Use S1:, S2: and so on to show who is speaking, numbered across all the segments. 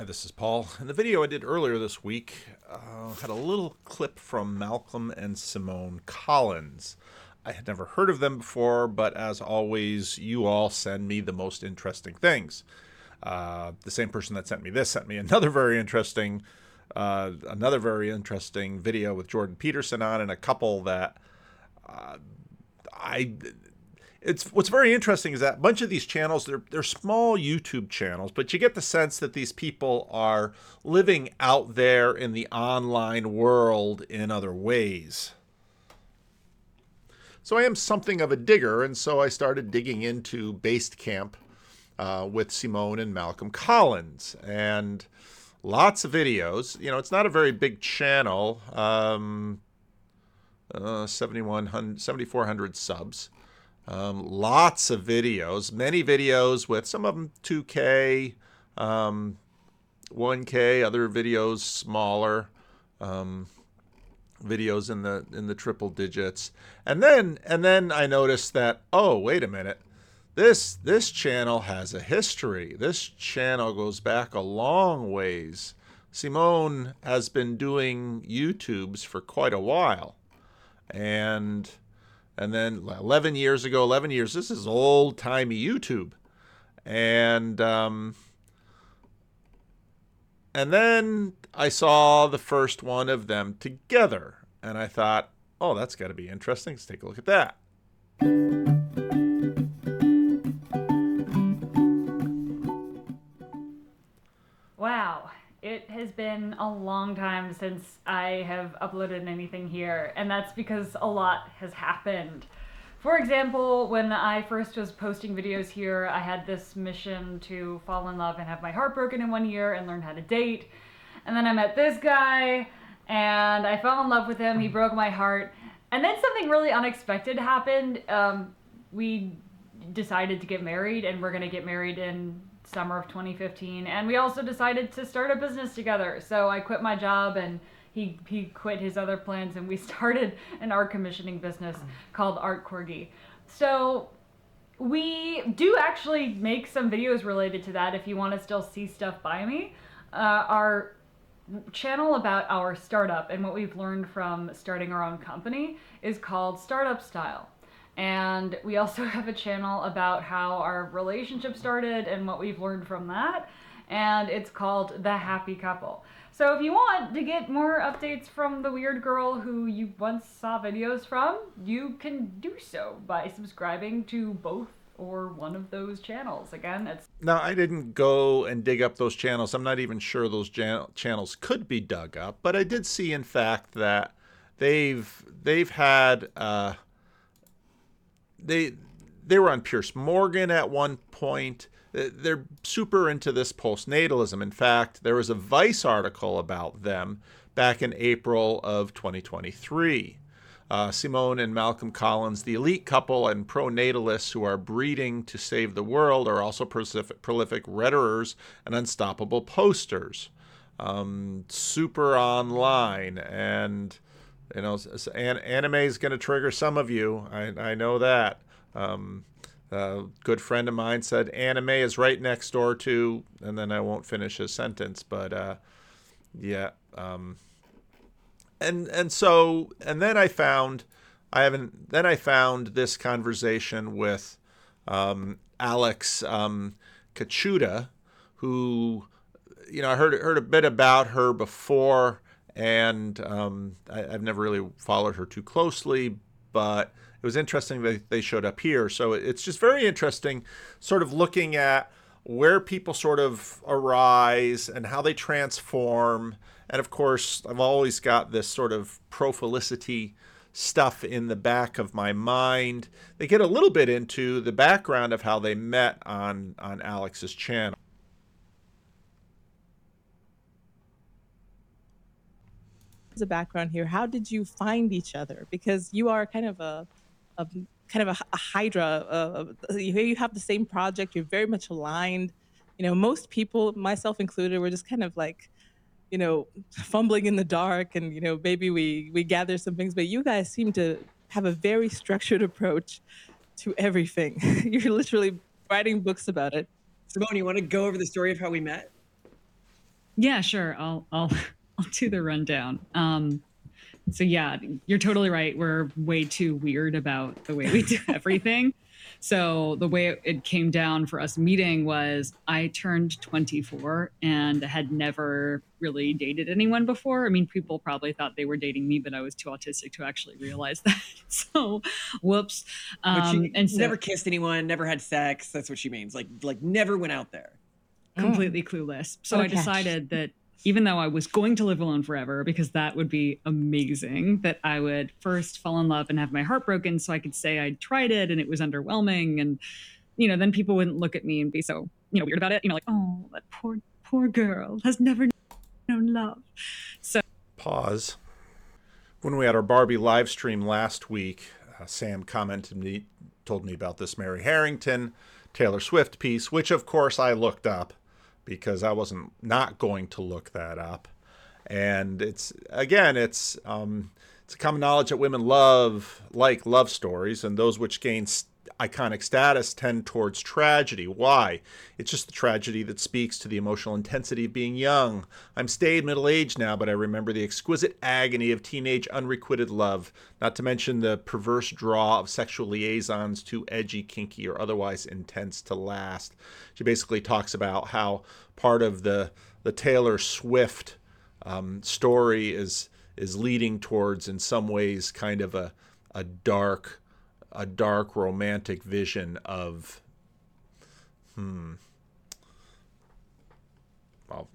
S1: Hi, this is Paul. In the video I did earlier this week, uh, had a little clip from Malcolm and Simone Collins. I had never heard of them before, but as always, you all send me the most interesting things. Uh, the same person that sent me this sent me another very interesting, uh, another very interesting video with Jordan Peterson on, and a couple that uh, I it's what's very interesting is that a bunch of these channels they're they're small YouTube channels, but you get the sense that these people are living out there in the online world in other ways. So I am something of a digger, and so I started digging into Based Camp uh, with Simone and Malcolm Collins, and lots of videos. You know, it's not a very big channel, um, uh, 7,400 subs. Um, lots of videos, many videos with some of them 2K, um, 1K, other videos smaller, um, videos in the in the triple digits, and then and then I noticed that oh wait a minute, this this channel has a history. This channel goes back a long ways. Simone has been doing YouTubes for quite a while, and and then 11 years ago 11 years this is old timey youtube. And um, and then i saw the first one of them together. And i thought oh that's got to be interesting. Let's take a look at that.
S2: Wow it has been a long time since I have uploaded anything here, and that's because a lot has happened. For example, when I first was posting videos here, I had this mission to fall in love and have my heart broken in one year and learn how to date. And then I met this guy, and I fell in love with him. He broke my heart. And then something really unexpected happened. Um, we decided to get married, and we're going to get married in summer of 2015 and we also decided to start a business together. So i quit my job and he he quit his other plans and we started an art commissioning business called art corgi. So we do actually make some videos related to that if you want to still see stuff by me. Uh, our channel about our startup and what we've learned from starting our own company is called startup style and we also have a channel about how our relationship started and what we've learned from that. And it's called The Happy Couple. So if you want to get more updates from the weird girl who you once saw videos from, you can do so by subscribing to both or one of those channels. Again, it's
S1: now I didn't go and dig up those channels. I'm not even sure those jan- channels could be dug up, but I did see, in fact, that they've they've had uh, they they were on Piers Morgan at one point. Uh, they're super into this postnatalism. In fact, there was a Vice article about them back in April of 2023. Uh, Simone and Malcolm Collins, the elite couple and pronatalists who are breeding to save the world, are also prolific, prolific redditors and unstoppable posters. Um, super online and you know, an, anime is going to trigger some of you. I, I know that. Um, a good friend of mine said anime is right next door to, and then I won't finish his sentence, but uh, yeah. Um, and and so and then I found I haven't then I found this conversation with um, Alex um, Kaschuta, who you know I heard heard a bit about her before and um, I, have never really followed her too closely, but it was interesting that they showed up here. So it's just very interesting, sort of looking at where people sort of arise and how they transform. And of course, I've always got this sort of profilicity stuff in the back of my mind. They get a little bit into the background of how they met on on Alex's channel.
S3: A background here. How did you find each other? Because you are kind of a, a kind of a, a hydra. Uh, you have the same project. You're very much aligned. You know, most people, myself included, were just kind of like, you know, fumbling in the dark, and you know, maybe we we gather some things. But you guys seem to have a very structured approach to everything. You're literally writing books about it.
S4: Simone, you want to go over the story of how we met?
S2: Yeah, sure. I'll I'll I'll do the rundown. Um, so yeah, you're totally right. We're way too weird about the way we do everything. So the way it came down for us meeting was I turned 24 and had never really dated anyone before. I mean, people probably thought they were dating me, but I was too autistic to actually realize that. so, whoops.
S4: Um, and so, never kissed anyone, never had sex. That's what she means. Like, like never went out there.
S2: Completely mm. clueless. So I decided that even though I was going to live alone forever, because that would be amazing, that I would first fall in love and have my heart broken so I could say I tried it and it was underwhelming. And, you know, then people wouldn't look at me and be so, you know, weird about it. You know, like, oh, that poor, poor girl has never known love. So,
S1: pause. When we had our Barbie live stream last week, uh, Sam commented me, told me about this Mary Harrington Taylor Swift piece, which of course I looked up because I wasn't not going to look that up. And it's again, it's um, it's a common knowledge that women love like love stories, and those which gain iconic status tend towards tragedy. Why? It's just the tragedy that speaks to the emotional intensity of being young. I'm staid middle aged now, but I remember the exquisite agony of teenage unrequited love, not to mention the perverse draw of sexual liaisons too edgy, kinky, or otherwise intense to last. She basically talks about how part of the the Taylor Swift um, story is is leading towards, in some ways, kind of a a dark a dark romantic vision of hmm well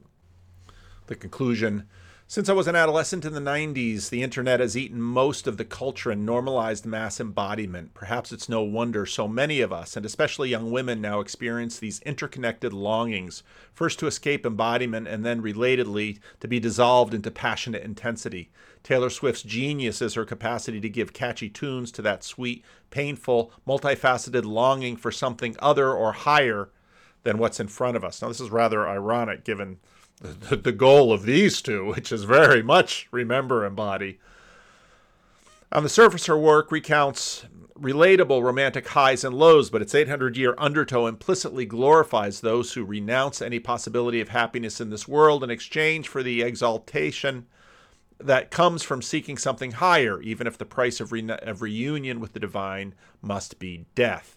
S1: the conclusion since I was an adolescent in the 90s, the internet has eaten most of the culture and normalized mass embodiment. Perhaps it's no wonder so many of us, and especially young women, now experience these interconnected longings, first to escape embodiment and then, relatedly, to be dissolved into passionate intensity. Taylor Swift's genius is her capacity to give catchy tunes to that sweet, painful, multifaceted longing for something other or higher than what's in front of us. Now, this is rather ironic given the, the goal of these two, which is very much remember embody. On the surface, her work recounts relatable romantic highs and lows, but its 800 year undertow implicitly glorifies those who renounce any possibility of happiness in this world in exchange for the exaltation that comes from seeking something higher, even if the price of, re- of reunion with the divine must be death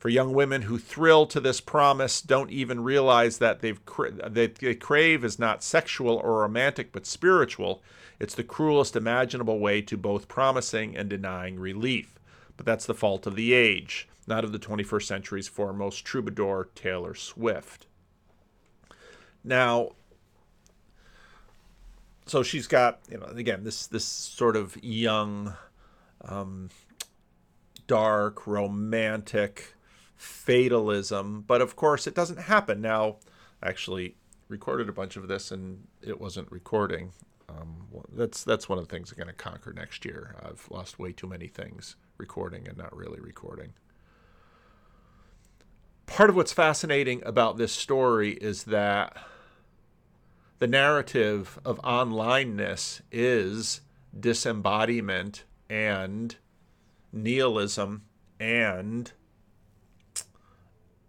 S1: for young women who thrill to this promise don't even realize that they've cra- they, they crave is not sexual or romantic but spiritual. It's the cruelest imaginable way to both promising and denying relief. But that's the fault of the age not of the 21st century's foremost troubadour taylor swift. Now so she's got you know again this this sort of young um, dark romantic fatalism, but of course it doesn't happen. Now, I actually recorded a bunch of this and it wasn't recording. Um, that's that's one of the things I'm going to conquer next year. I've lost way too many things recording and not really recording. Part of what's fascinating about this story is that the narrative of onlineness is disembodiment and nihilism and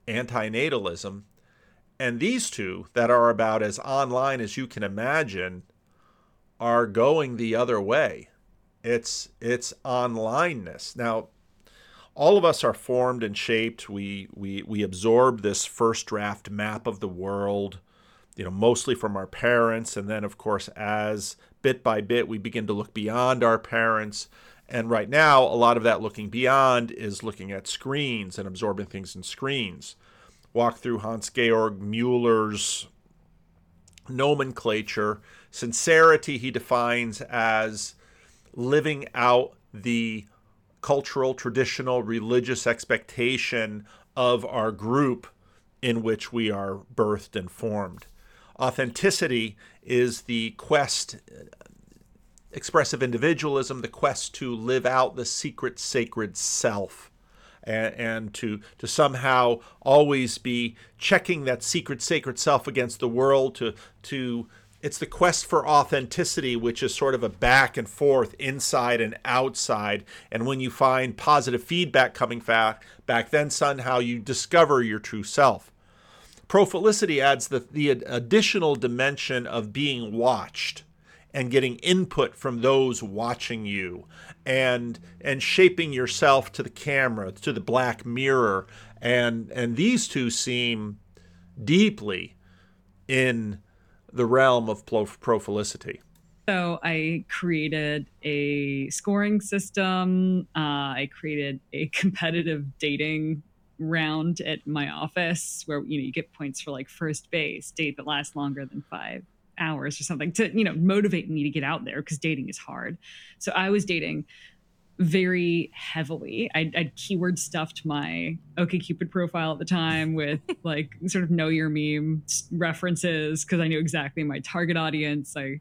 S1: antinatalism. And these two, that are about as online as you can imagine, are going the other way. It's it's onlineness. Now, all of us are formed and shaped. We we we absorb this first draft map of the world, you know, mostly from our parents, and then of course, as bit by bit we begin to look beyond our parents and right now, a lot of that looking beyond is looking at screens and absorbing things in screens. Walk through Hans Georg Moeller's nomenclature. Sincerity he defines as living out the cultural, traditional, religious expectation of our group in which we are birthed and formed. Authenticity is the quest expressive individualism, the quest to live out the secret sacred self. And, and, to to somehow always be checking that secret sacred self against the world to to it's the quest for authenticity which is sort of a back and forth inside and outside and when you find positive feedback coming back back then somehow you discover your true self Profilicity adds the, the additional dimension of being watched and getting input from those watching you and and shaping yourself to the camera to the black mirror and and these two seem deeply in the realm of Profilicity.
S2: So I created a scoring system. Uh, I created a competitive dating round at my office where you know you get points for like first base, date that lasts longer than five hours or something to you know motivate me to get out there because dating is hard. So I was dating very heavily. I, would keyword stuffed my OkCupid profile at the time with like sort of know your meme references because I knew exactly my target audience. I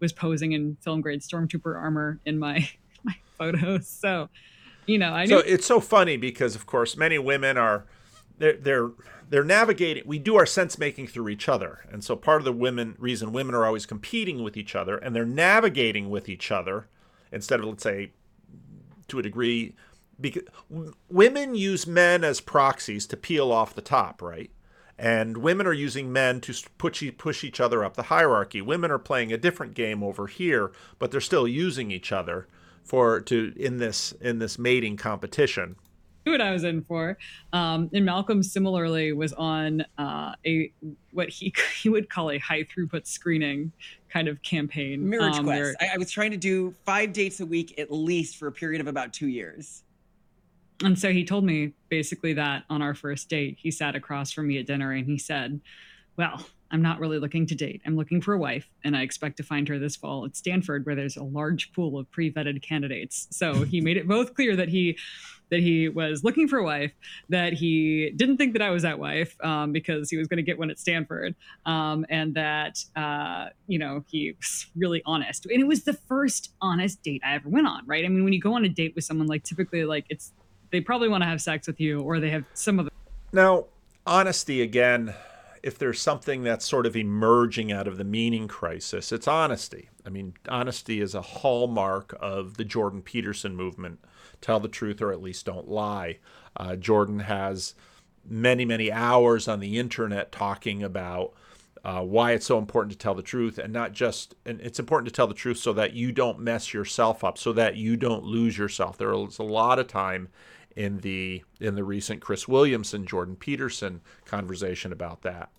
S2: was posing in film grade stormtrooper armor in my my photos. So, you know, I
S1: knew- so it's so funny because of course many women are they're they're they're navigating we do our sense making through each other and so part of the women reason women are always competing with each other and they're navigating with each other instead of let's say to a degree because women use men as proxies to peel off the top right and women are using men to push, push each other up the hierarchy. Women are playing a different game over here, but they're still using each other for to in this in this mating competition.
S2: What I was in for, um, and Malcolm similarly was on uh, a what he he would call a high throughput screening kind of campaign.
S4: Marriage um, Quest. Where, I, I was trying to do five dates a week at least for a period of about two years.
S2: And so he told me basically that on our first date, he sat across from me at dinner and he said, Well, I'm not really looking to date. I'm looking for a wife, and I expect to find her this fall at Stanford, where there's a large pool of pre-vetted candidates. So he made it both clear that he that he was looking for a wife, that he didn't think that I was that wife um, because he was going to get one at Stanford, um, and that uh, you know he was really honest. And it was the first honest date I ever went on. Right? I mean, when you go on a date with someone, like typically, like it's they probably want to have sex with you or they have some of the
S1: now honesty again if there's something that's sort of emerging out of the meaning crisis it's honesty. I mean honesty is a hallmark of the jordan peterson movement. Tell the truth or at least don't lie. Uh, jordan has many many hours on the internet talking about uh, why it's so important to tell the truth and not just and it's important to tell the truth so that you don't mess yourself up so that you don't lose yourself. There's a lot of time in the in the recent Chris Williamson Jordan Peterson conversation about that.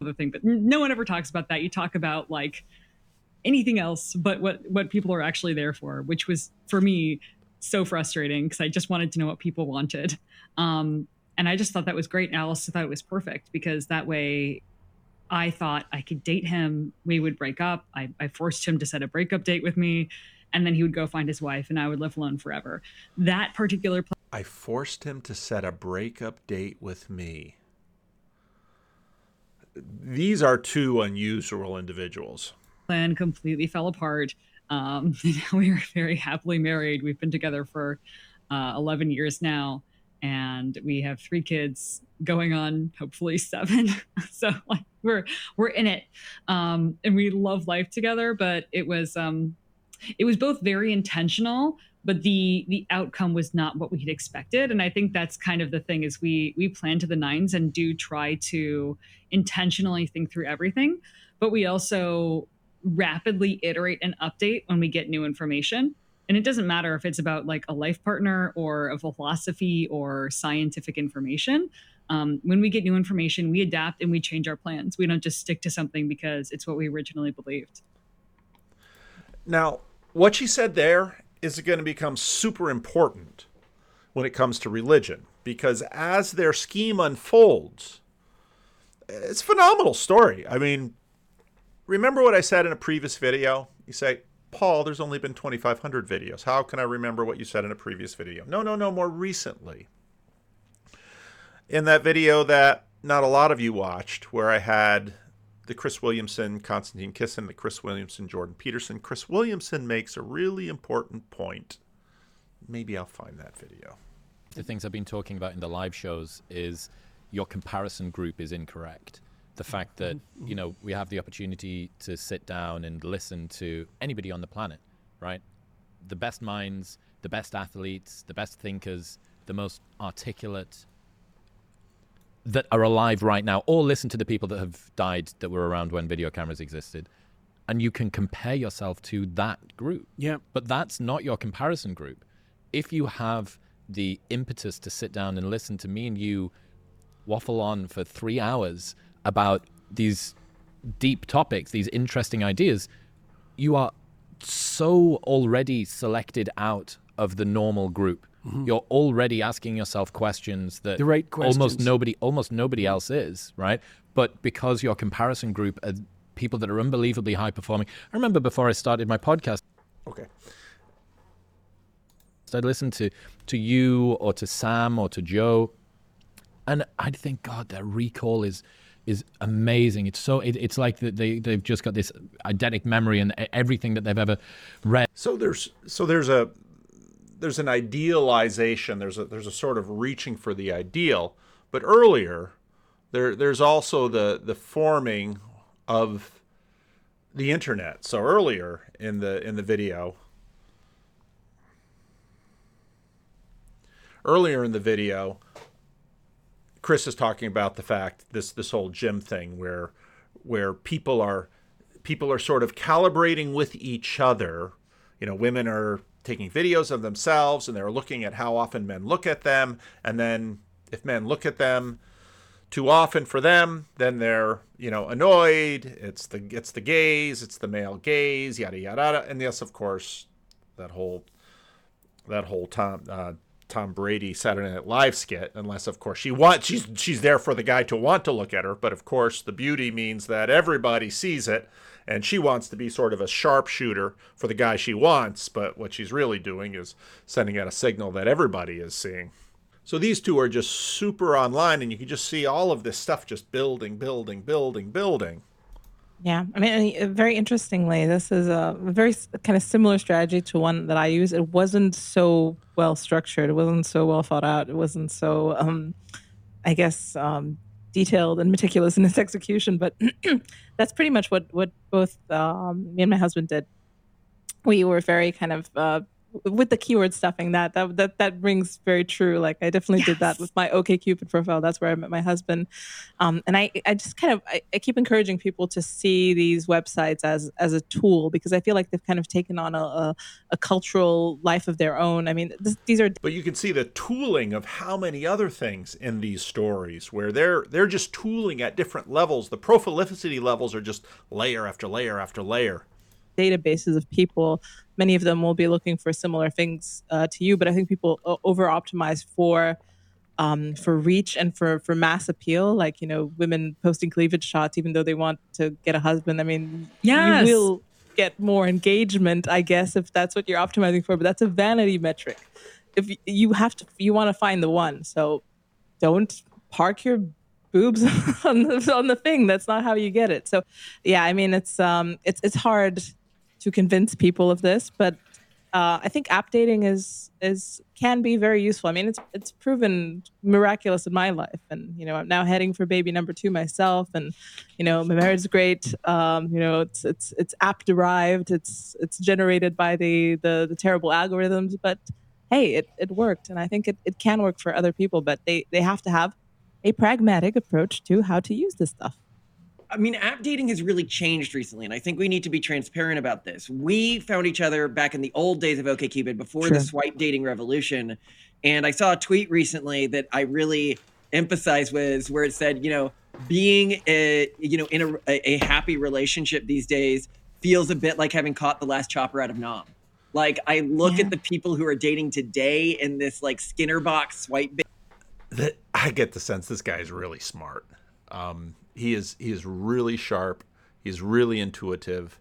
S2: The thing, but no one ever talks about that. You talk about like anything else but what what people are actually there for, which was for me so frustrating because I just wanted to know what people wanted. Um, and I just thought that was great. And Alice thought it was perfect because that way I thought I could date him. We would break up. I, I forced him to set a breakup date with me and then he would go find his wife and I would live alone forever. That particular plan.
S1: I forced him to set a breakup date with me. These are two unusual individuals.
S2: Plan completely fell apart. Um, we are very happily married. We've been together for uh, 11 years now, and we have three kids going on hopefully seven. so like we're we're in it, um, and we love life together. But it was um, it was both very intentional but the the outcome was not what we had expected. And i think that's kind of the thing is we we plan to the nines and do try to intentionally think through everything but we also rapidly iterate and update when we get new information. And it doesn't matter if it's about like a life partner or a philosophy or scientific information. Um, when we get new information we adapt and we change our plans. We don't just stick to something because it's what we originally believed.
S1: Now what she said there is going to become super important when it comes to religion because as their scheme unfolds, it's a phenomenal story. I mean, remember what I said in a previous video? You say, Paul, there's only been 2,500 videos. How can I remember what you said in a previous video? No, no, no, more recently. In that video that not a lot of you watched, where I had the Chris Williamson, Konstantin Kisin, the Chris Williamson, Jordan Peterson. Chris Williamson makes a really important point. Maybe I'll find that video.
S5: The things I've been talking about in the live shows is your comparison group is incorrect. The fact that, mm-hmm. you know, we have the opportunity to sit down and listen to anybody on the planet, right? The best minds, the best athletes, the best thinkers, the most articulate, that are alive right now, or listen to the people that have died that were around when video cameras existed, and you can compare yourself to that group.
S4: Yeah.
S5: But that's not your comparison group. If you have the impetus to sit down and listen to me and you waffle on for three hours about these deep topics, these interesting ideas, you are so already selected out of the normal group. Mm-hmm. You're already asking yourself questions that
S6: The right
S5: almost nobody almost nobody else is, right? But because your comparison group are people that are unbelievably high performing. I remember before I started my podcast,
S1: Okay.
S5: I'd listen to to you or to Sam or to Joe, and I'd think, God, their recall is is amazing. It's so it, it's like that they they've just got this eidetic memory and everything that they've ever read.
S1: So there's so there's a there's an idealization. There's a there's a sort of reaching for the ideal. But earlier, there there's also the the forming of the internet. So earlier in the in the video, earlier in the video, Chris is talking about the fact this this whole gym thing where where people are people are sort of calibrating with each other. You know, women are taking videos of themselves and they're looking at how often men look at them, and then if men look at them too often for them, then they're you know annoyed. It's the it's the gaze, it's the male gaze, yada yada, yada. and yes, of course, that whole that whole Tom uh, Tom Brady Saturday Night Live skit, unless of course she wants she's she's there for the guy to want to look at her, but of course the beauty means that everybody sees it, and she wants to be sort of a sharpshooter for the guy she wants, but what she's really doing is sending out a signal that everybody is seeing. So these two are just super online, and you can just see all of this stuff just building, building, building, building.
S3: Yeah, I mean, uh, very interestingly, this is a very kind of similar strategy to one that I use. It wasn't so well structured. It wasn't so well thought out. It wasn't so, um, I guess, um, detailed and meticulous in its execution. But that's pretty much what what both um, me and my husband did. We were very kind of uh, with the keyword stuffing. That that that that rings very true. Like I definitely did that with my OKCupid profile. That's where I met my husband. Um, and I, I just kind of I, I keep encouraging people to see these websites as as a tool because I feel like they've kind of taken on a, a, a cultural life of their own. I mean, this, these are
S1: But you can see the tooling of how many other things in these stories where they're they're just tooling at different levels. The profilicity levels are just layer after layer after layer.
S3: Databases of people. Many of them will be looking for similar things uh, to you, but I think people over optimize for um, for reach and for for mass appeal. Like you know, women posting cleavage shots even though they want to get a husband. I mean,
S2: Yes.
S3: you will get more engagement, I guess, if that's what you're optimizing for. But that's a vanity metric. If you have to, you want to find the one. So don't park your boobs on the, on the thing. That's not how you get it. So, yeah, I mean, it's um, it's it's hard to convince people of this, but uh, I think app dating is is can be very useful. I mean, it's it's proven miraculous in my life, and you know, I'm now heading for baby number two myself, and you know, my marriage is great. Um, you know, it's it's it's app derived. It's it's generated by the the, the terrible algorithms, but hey, it, it worked, and I think it, it can work for other people, but they they have to have a pragmatic approach to how to use this stuff.
S4: I mean, app dating has really changed recently, and I think we need to be transparent about this. We found each other back in the old days of OkCupid before
S3: Sure.
S4: the swipe dating revolution, and I saw a tweet recently that I really emphasized was where it said, you know, being a you know in a, a, a happy relationship these days feels a bit like having caught the last chopper out of Nam. Like I look
S3: Yeah.
S4: at the people who are dating today in this like Skinner box swipe
S1: that I get the sense this guy is really smart. Um, he is he is really sharp. He's really intuitive.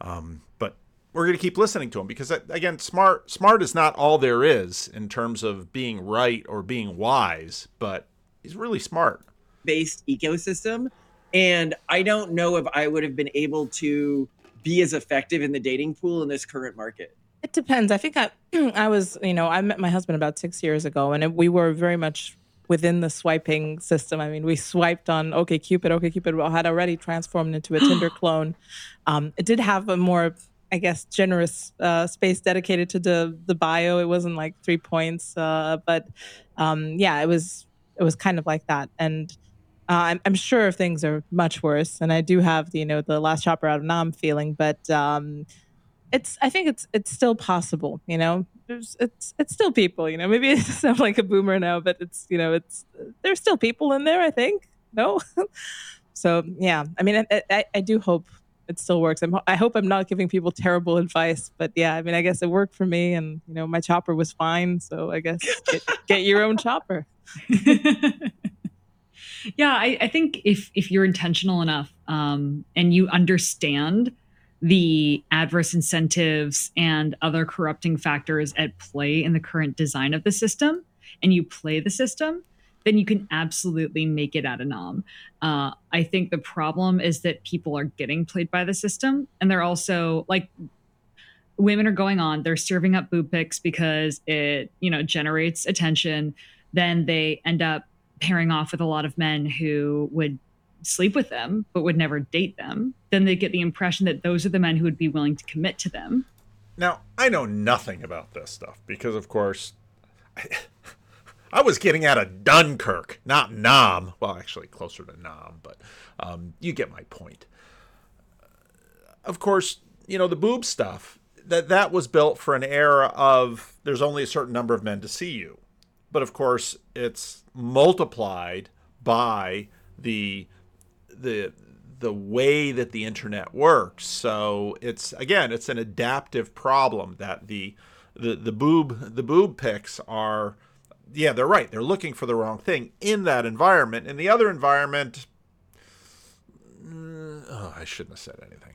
S1: Um, but we're going to keep listening to him because uh, again, smart smart is not all there is in terms of being right or being wise, but he's really smart.
S4: based ecosystem. And I don't know if I would have been able to be as effective in the dating pool in this current market.
S3: It depends. I think I, I was, you know, I met my husband about six years ago, and it, we were very much within the swiping system. I mean, we swiped on OK Cupid. OkCupid. OkCupid had already transformed into a Tinder clone. Um, it did have a more, I guess, generous uh, space dedicated to the the bio. It wasn't like three points, uh, but um, yeah, it was it was kind of like that. And uh, I'm, I'm sure things are much worse. And I do have, you know, the last chopper out of Nam feeling, but um, it's, I think it's, it's still possible, you know, there's, it's, it's still people, you know, maybe it sounds like a boomer now, but it's, you know, it's, there's still people in there, I think. No. so yeah, I mean, I, I, I do hope it still works. I'm, I hope I'm not giving people terrible advice, but yeah, I mean, I guess it worked for me, and you know, my chopper was fine. So I guess get, get your own chopper.
S2: yeah, I, I, think if if you're intentional enough um, and you understand the adverse incentives and other corrupting factors at play in the current design of the system, and you play the system, then you can absolutely make it out of Nam. Uh, I think the problem is that people are getting played by the system, and they're also like women are going on. They're serving up boob pics because it you know generates attention. Then they end up pairing off with a lot of men who would sleep with them but would never date them. Then they get the impression that those are the men who would be willing to commit to them.
S1: Now I know nothing about this stuff because, of course. I, was getting out of Dunkirk, not Nam. Well, actually, closer to Nam, but um, you get my point. Of course, you know the boob stuff. That that was built for an era of there's only a certain number of men to see you, but of course it's multiplied by the the the way that the internet works. So it's again, it's an adaptive problem that the the the boob the boob pics are yeah, they're right. They're looking for the wrong thing in that environment. In the other environment, mm, oh, I shouldn't have said anything.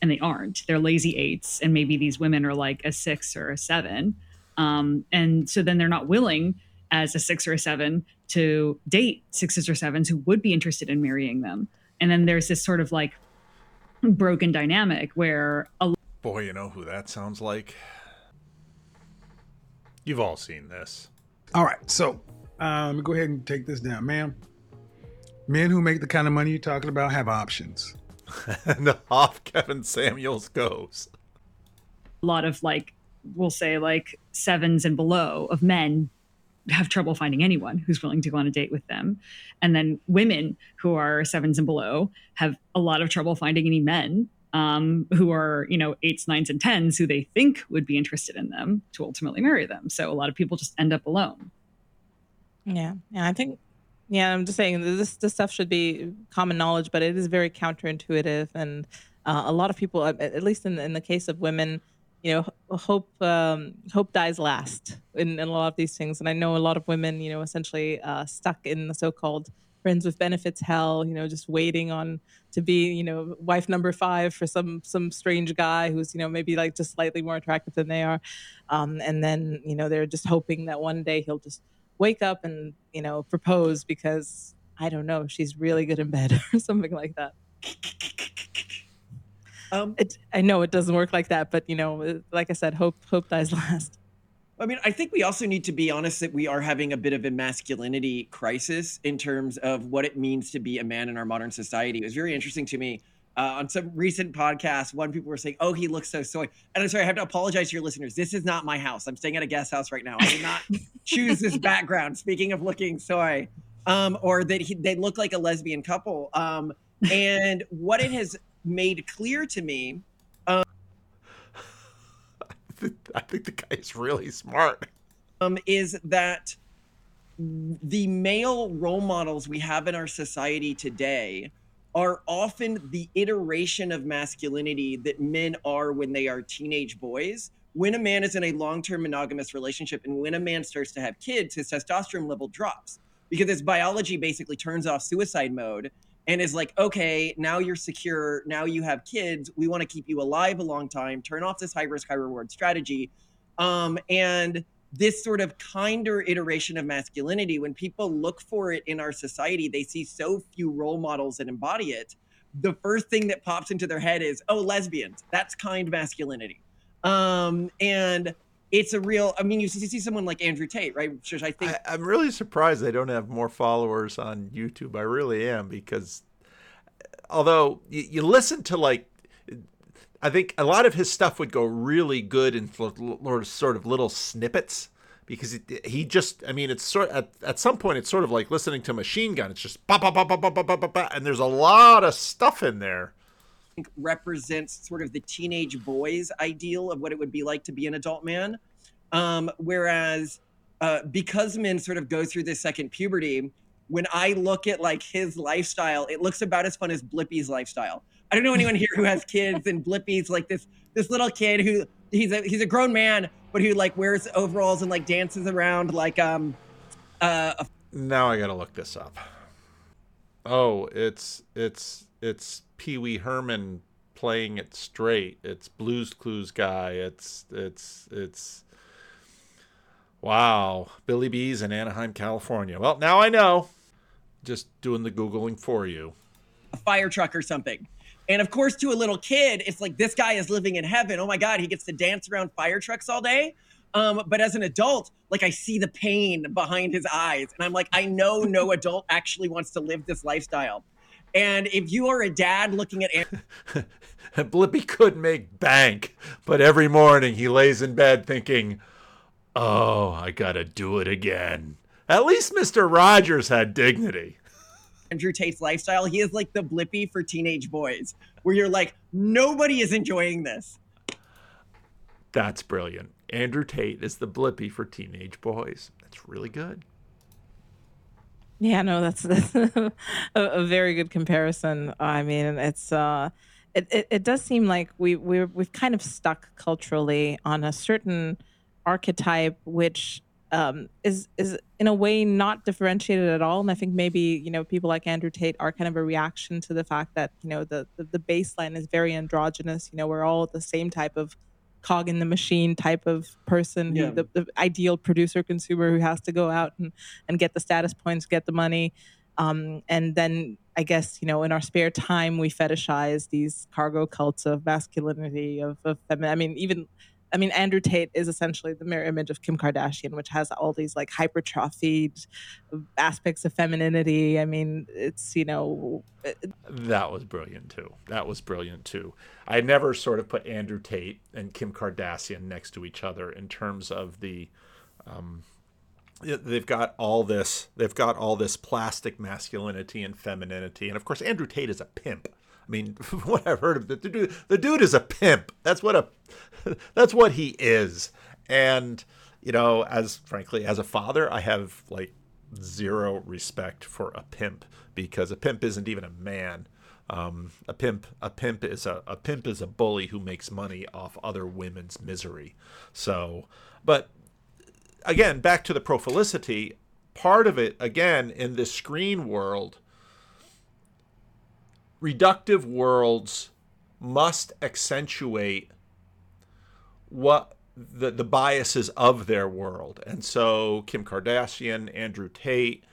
S2: And they aren't. They're lazy eights, and maybe these women are like a six or a seven. Um, and so then they're not willing as a six or a seven to date sixes or sevens who would be interested in marrying them. And then there's this sort of like broken dynamic where a
S1: boy, you know who that sounds like? You've all seen this.
S6: All right, so um, let me go ahead and take this down, ma'am. Men who make the kind of money you're talking about have options.
S1: and off Kevin Samuels goes.
S2: A lot of like, we'll say like sevens and below of men have trouble finding anyone who's willing to go on a date with them. And then women who are sevens and below have a lot of trouble finding any men um, who are, you know, eights, nines, and tens who they think would be interested in them to ultimately marry them. So a lot of people just end up alone.
S3: Yeah. Yeah. I think, yeah, I'm just saying this, this stuff should be common knowledge, but it is very counterintuitive. And uh, a lot of people, at least in, in the case of women, you know, hope um, hope dies last in, in, a lot of these things. And I know a lot of women, you know, essentially uh, stuck in the so-called friends with benefits hell you know just waiting on to be you know wife number five for some some strange guy who's you know maybe like just slightly more attractive than they are um, and then you know they're just hoping that one day he'll just wake up and you know propose because i don't know she's really good in bed or something like that um, it, i know it doesn't work like that but you know like i said hope hope dies last
S4: I mean, I think we also need to be honest that we are having a bit of a masculinity crisis in terms of what it means to be a man in our modern society. It was very interesting to me. Uh, on some recent podcasts, one people were saying, "Oh, he looks so soy." And I'm sorry, I have to apologize to your listeners. This is not my house. I'm staying at a guest house right now. I did not choose this background. Speaking of looking soy, um, or that he, they look like a lesbian couple. Um, and what it has made clear to me
S1: I think the guy is really smart.
S4: Um, is that the male role models we have in our society today are often the iteration of masculinity that men are when they are teenage boys. When a man is in a long term monogamous relationship and when a man starts to have kids, his testosterone level drops because his biology basically turns off suicide mode and is like, okay, now you're secure. Now you have kids. We want to keep you alive a long time. Turn off this high risk, high reward strategy. Um, and this sort of kinder iteration of masculinity, when people look for it in our society, they see so few role models that embody it. The first thing that pops into their head is, oh, lesbians. That's kind masculinity. Um, and it's a real i mean you see, someone like andrew tate right which i think
S1: I, am really surprised they don't have more followers on youtube i really am because although you, you listen to like i think a lot of his stuff would go really good in sort of little snippets because he just I mean it's sort at, at some point it's sort of like listening to Machine Gun. It's just ba ba ba ba ba ba ba, ba and there's a lot of stuff in there.
S4: Represents sort of the teenage boy's ideal of what it would be like to be an adult man. Um, whereas uh, because men sort of go through this second puberty, when I look at like his lifestyle, it looks about as fun as Blippi's lifestyle. I don't know anyone here who has kids, and Blippi's like this this little kid who he's a he's a grown man, but who like wears overalls and like dances around like um uh a
S1: Now I gotta look this up. Oh, it's it's it's Pee Wee Herman playing it straight. It's Blues Clues guy. It's it's it's wow. Billy Beez in Anaheim, California. Well, now I know. Just doing the googling for you.
S4: a fire truck or something. And of course, to a little kid, it's like this guy is living in heaven. Oh my God, he gets to dance around fire trucks all day. Um, but as an adult, like I see the pain behind his eyes, and I'm like, I know no adult actually wants to live this lifestyle. And if you are a dad looking at
S1: Blippi could make bank, but every morning he lays in bed thinking, "Oh, I gotta do it again." At least Mister Rogers had dignity.
S4: Andrew Tate's lifestyle, he is like the Blippi for teenage boys, where you're like, nobody is enjoying this.
S1: That's brilliant. Andrew Tate is the Blippi for teenage boys. That's really good.
S3: Yeah, no, that's, that's a, a very good comparison. I mean, it's uh, it, it, it does seem like we we're we've kind of stuck culturally on a certain archetype, which um, is is in a way not differentiated at all. And I think maybe you know people like Andrew Tate are kind of a reaction to the fact that you know the the, the baseline is very androgynous. You know, we're all the same type of cog in the machine type of person
S4: Yeah.
S3: who the, the ideal producer consumer who has to go out and, and get the status points get the money um, and then i guess you know in our spare time we fetishize these cargo cults of masculinity of, of i mean even i mean andrew tate is essentially the mirror image of kim kardashian which has all these like hypertrophied aspects of femininity i mean it's you know
S1: That was brilliant too. That was brilliant too. I never sort of put Andrew Tate and Kim Kardashian next to each other in terms of the um they've got all this they've got all this plastic masculinity and femininity and of course Andrew Tate is a pimp. I mean, what I've heard of the, dude the dude is a pimp. That's what a that's what he is. And you know, as frankly as a father, I have like zero respect for a pimp because a pimp isn't even a man. Um, a pimp, a pimp is a, a pimp is a bully who makes money off other women's misery. So, but again, back to the profilicity. Part of it, again, in the screen world, reductive worlds must accentuate what the the biases of their world. And so Kim Kardashian, Andrew Tate,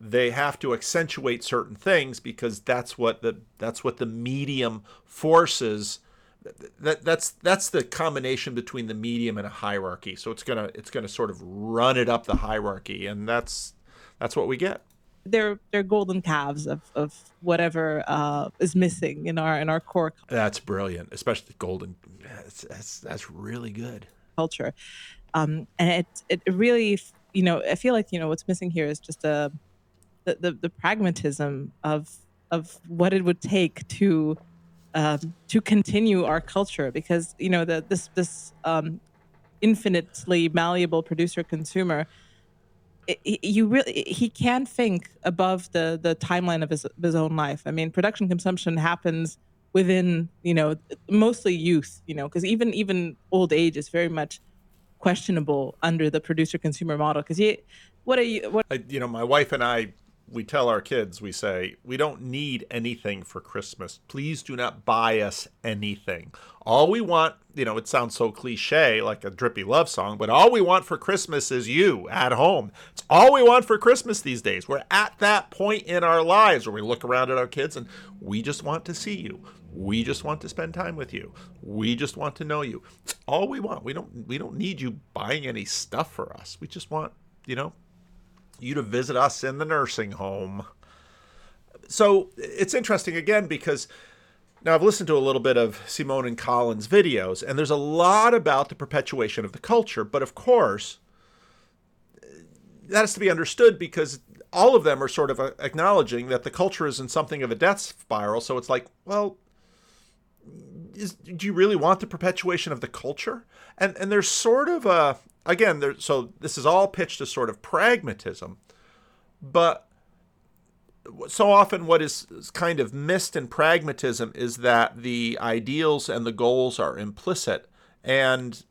S1: they have to accentuate certain things because that's what the that's what the medium forces that that's that's the combination between the medium and a hierarchy. So it's gonna it's gonna sort of run it up the hierarchy, and that's that's what we get.
S3: They're they're golden calves of, of whatever uh, is missing in our in our core
S1: That's brilliant, especially golden. That's that's, that's really good.
S3: culture um, and it it really you know i feel like you know what's missing here is just a the, the, the pragmatism of of what it would take to um, to continue our culture because you know the this this um, infinitely malleable producer consumer you really he can think above the the timeline of his, his own life. I mean production consumption happens within you know mostly youth you know because even even old age is very much questionable under the producer consumer model. Because you what are you what
S1: I, you know, my wife and I, we tell our kids, we say, we don't need anything for Christmas. Please do not buy us anything. All we want, you know, it sounds so cliche, like a drippy love song, but all we want for Christmas is you at home. It's all we want for Christmas these days. We're at that point in our lives where we look around at our kids and we just want to see you. We just want to spend time with you. We just want to know you. It's all we want. We don't we don't need you buying any stuff for us. We just want, you know, you to visit us in the nursing home. So it's interesting again because now I've listened to a little bit of Simone and Collins' videos, and there's a lot about the perpetuation of the culture, but of course, that has to be understood because all of them are sort of uh, acknowledging that the culture is in something of a death spiral. So it's like, well, is, do you really want the perpetuation of the culture? And and there's sort of a again there. So this is all pitched as sort of pragmatism, but so often what is kind of missed in pragmatism is that the ideals and the goals are implicit and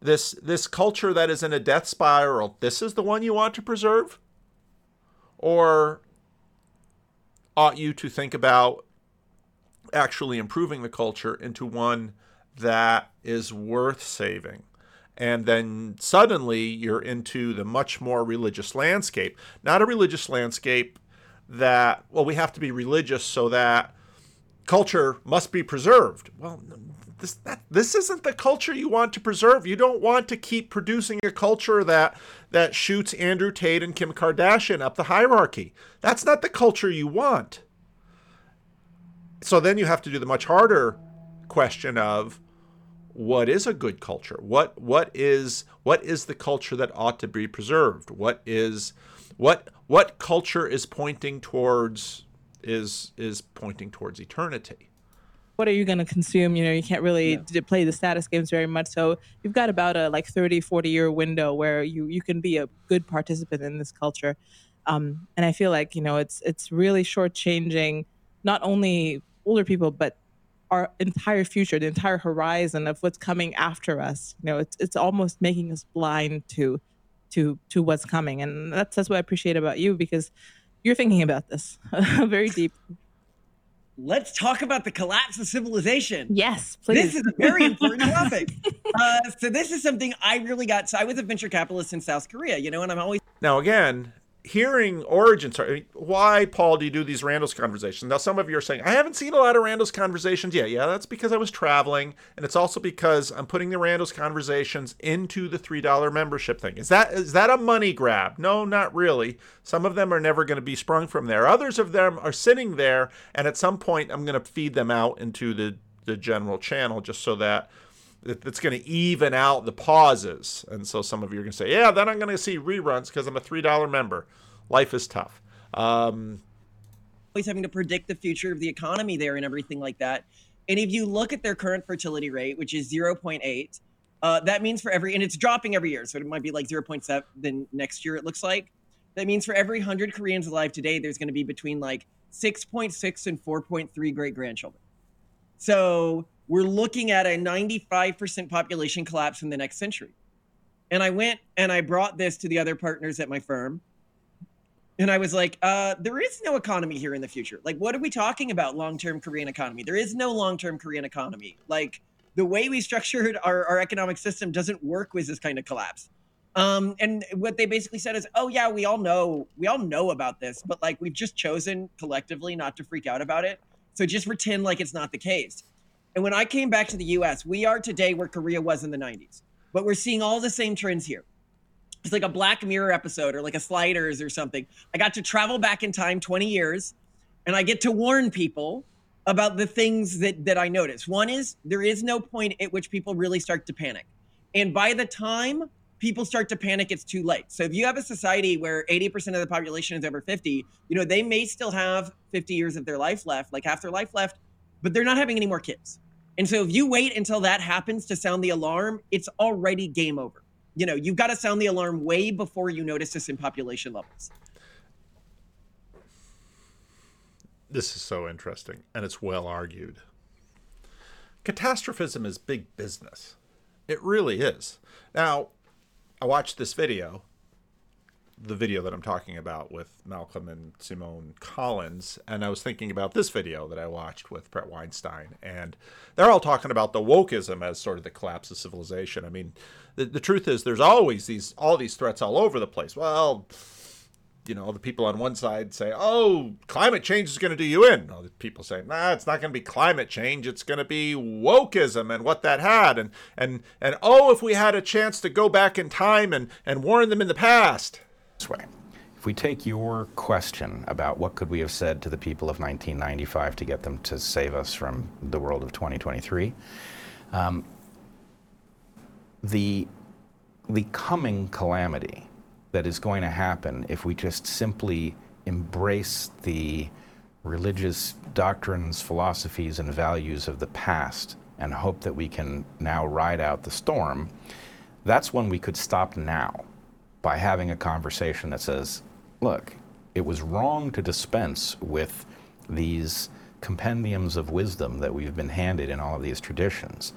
S1: this this culture that is in a death spiral this is the one you want to preserve or ought you to think about actually improving the culture into one that is worth saving and then suddenly you're into the much more religious landscape. Not a religious landscape that well we have to be religious so that culture must be preserved. Well this that, this isn't the culture you want to preserve. You don't want to keep producing a culture that that shoots Andrew Tate and Kim Kardashian up the hierarchy. That's not the culture you want. So then you have to do the much harder question of what is a good culture? What what is what is the culture that ought to be preserved? What is what what culture is pointing towards is is pointing towards eternity?
S3: What are you going to consume? You know you can't really yeah. play the status games very much so you've got about a like 30 40 year window where you you can be a good participant in this culture. Um, and i feel like you know it's it's really shortchanging not only older people but our entire future the entire horizon of what's coming after us. You know it's it's almost making us blind to to to what's coming. And that's that's what i appreciate about you because you're thinking about this very deep.
S4: Let's talk about the collapse of civilization.
S3: Yes please.
S4: this is a very important topic. Uh, so this is something i really got. So i was a venture capitalist in south korea you know and i'm always
S1: now again hearing origin story. Why, Paul, do you do these Rando's conversations? Now, some of you are saying, I haven't seen a lot of Rando's conversations yet. Yeah, that's because I was traveling, and it's also because I'm putting the Rando's conversations into the $3 membership thing. Is that is that a money grab? No, not really. Some of them are never going to be sprung from there. Others of them are sitting there, and at some point, I'm going to feed them out into the, the general channel just so that that's going to even out the pauses. And so some of you are going to say, yeah, then I'm going to see reruns because I'm a $3 member. Life is tough. Um,
S4: Always having to predict the future of the economy there and everything like that. And if you look at their current fertility rate, which is 0.8, uh, that means for every, and it's dropping every year. So it might be like 0.7 then next year, it looks like. That means for every 100 Koreans alive today, there's going to be between like 6.6 and 4.3 great grandchildren. So we're looking at a 95% population collapse in the next century. And I went and I brought this to the other partners at my firm. And I was like, uh, there is no economy here in the future. Like, what are we talking about long term Korean economy? There is no long term Korean economy. Like, the way we structured our, our economic system doesn't work with this kind of collapse. Um, and what they basically said is, oh yeah, we all know we all know about this, but like we've just chosen collectively not to freak out about it. So just pretend like it's not the case. And when I came back to the US, we are today where Korea was in the 90s, but we're seeing all the same trends here. It's like a Black Mirror episode or like a Sliders or something. I got to travel back in time 20 years and I get to warn people about the things that, that I notice. One is there is no point at which people really start to panic. And by the time people start to panic, it's too late. So if you have a society where 80% of the population is over 50, you know, they may still have 50 years of their life left, like half their life left, but they're not having any more kids. And so if you wait until that happens to sound the alarm, it's already game over. You know, you've got to sound the alarm way before you notice this in population levels.
S1: This is so interesting and it's well argued. Catastrophism is big business. It really is. Now, I watched this video the video that I'm talking about with Malcolm and Simone Collins, and I was thinking about this video that I watched with Brett Weinstein, and they're all talking about the wokeism as sort of the collapse of civilization. I mean, the, the truth is there's always these all these threats all over the place. Well, you know, the people on one side say, "Oh, climate change is going to do you in." Other people say, "Nah, it's not going to be climate change. It's going to be wokeism and what that had." And and and oh, if we had a chance to go back in time and and warn them in the past
S7: this way. If we take your question about what could we have said to the people of 1995 to get them to save us from the world of 2023, um, the, the coming calamity that is going to happen if we just simply embrace the religious doctrines, philosophies, and values of the past and hope that we can now ride out the storm, that's when we could stop now by having a conversation that says, look, it was wrong to dispense with these compendiums of wisdom that we've been handed in all of these traditions.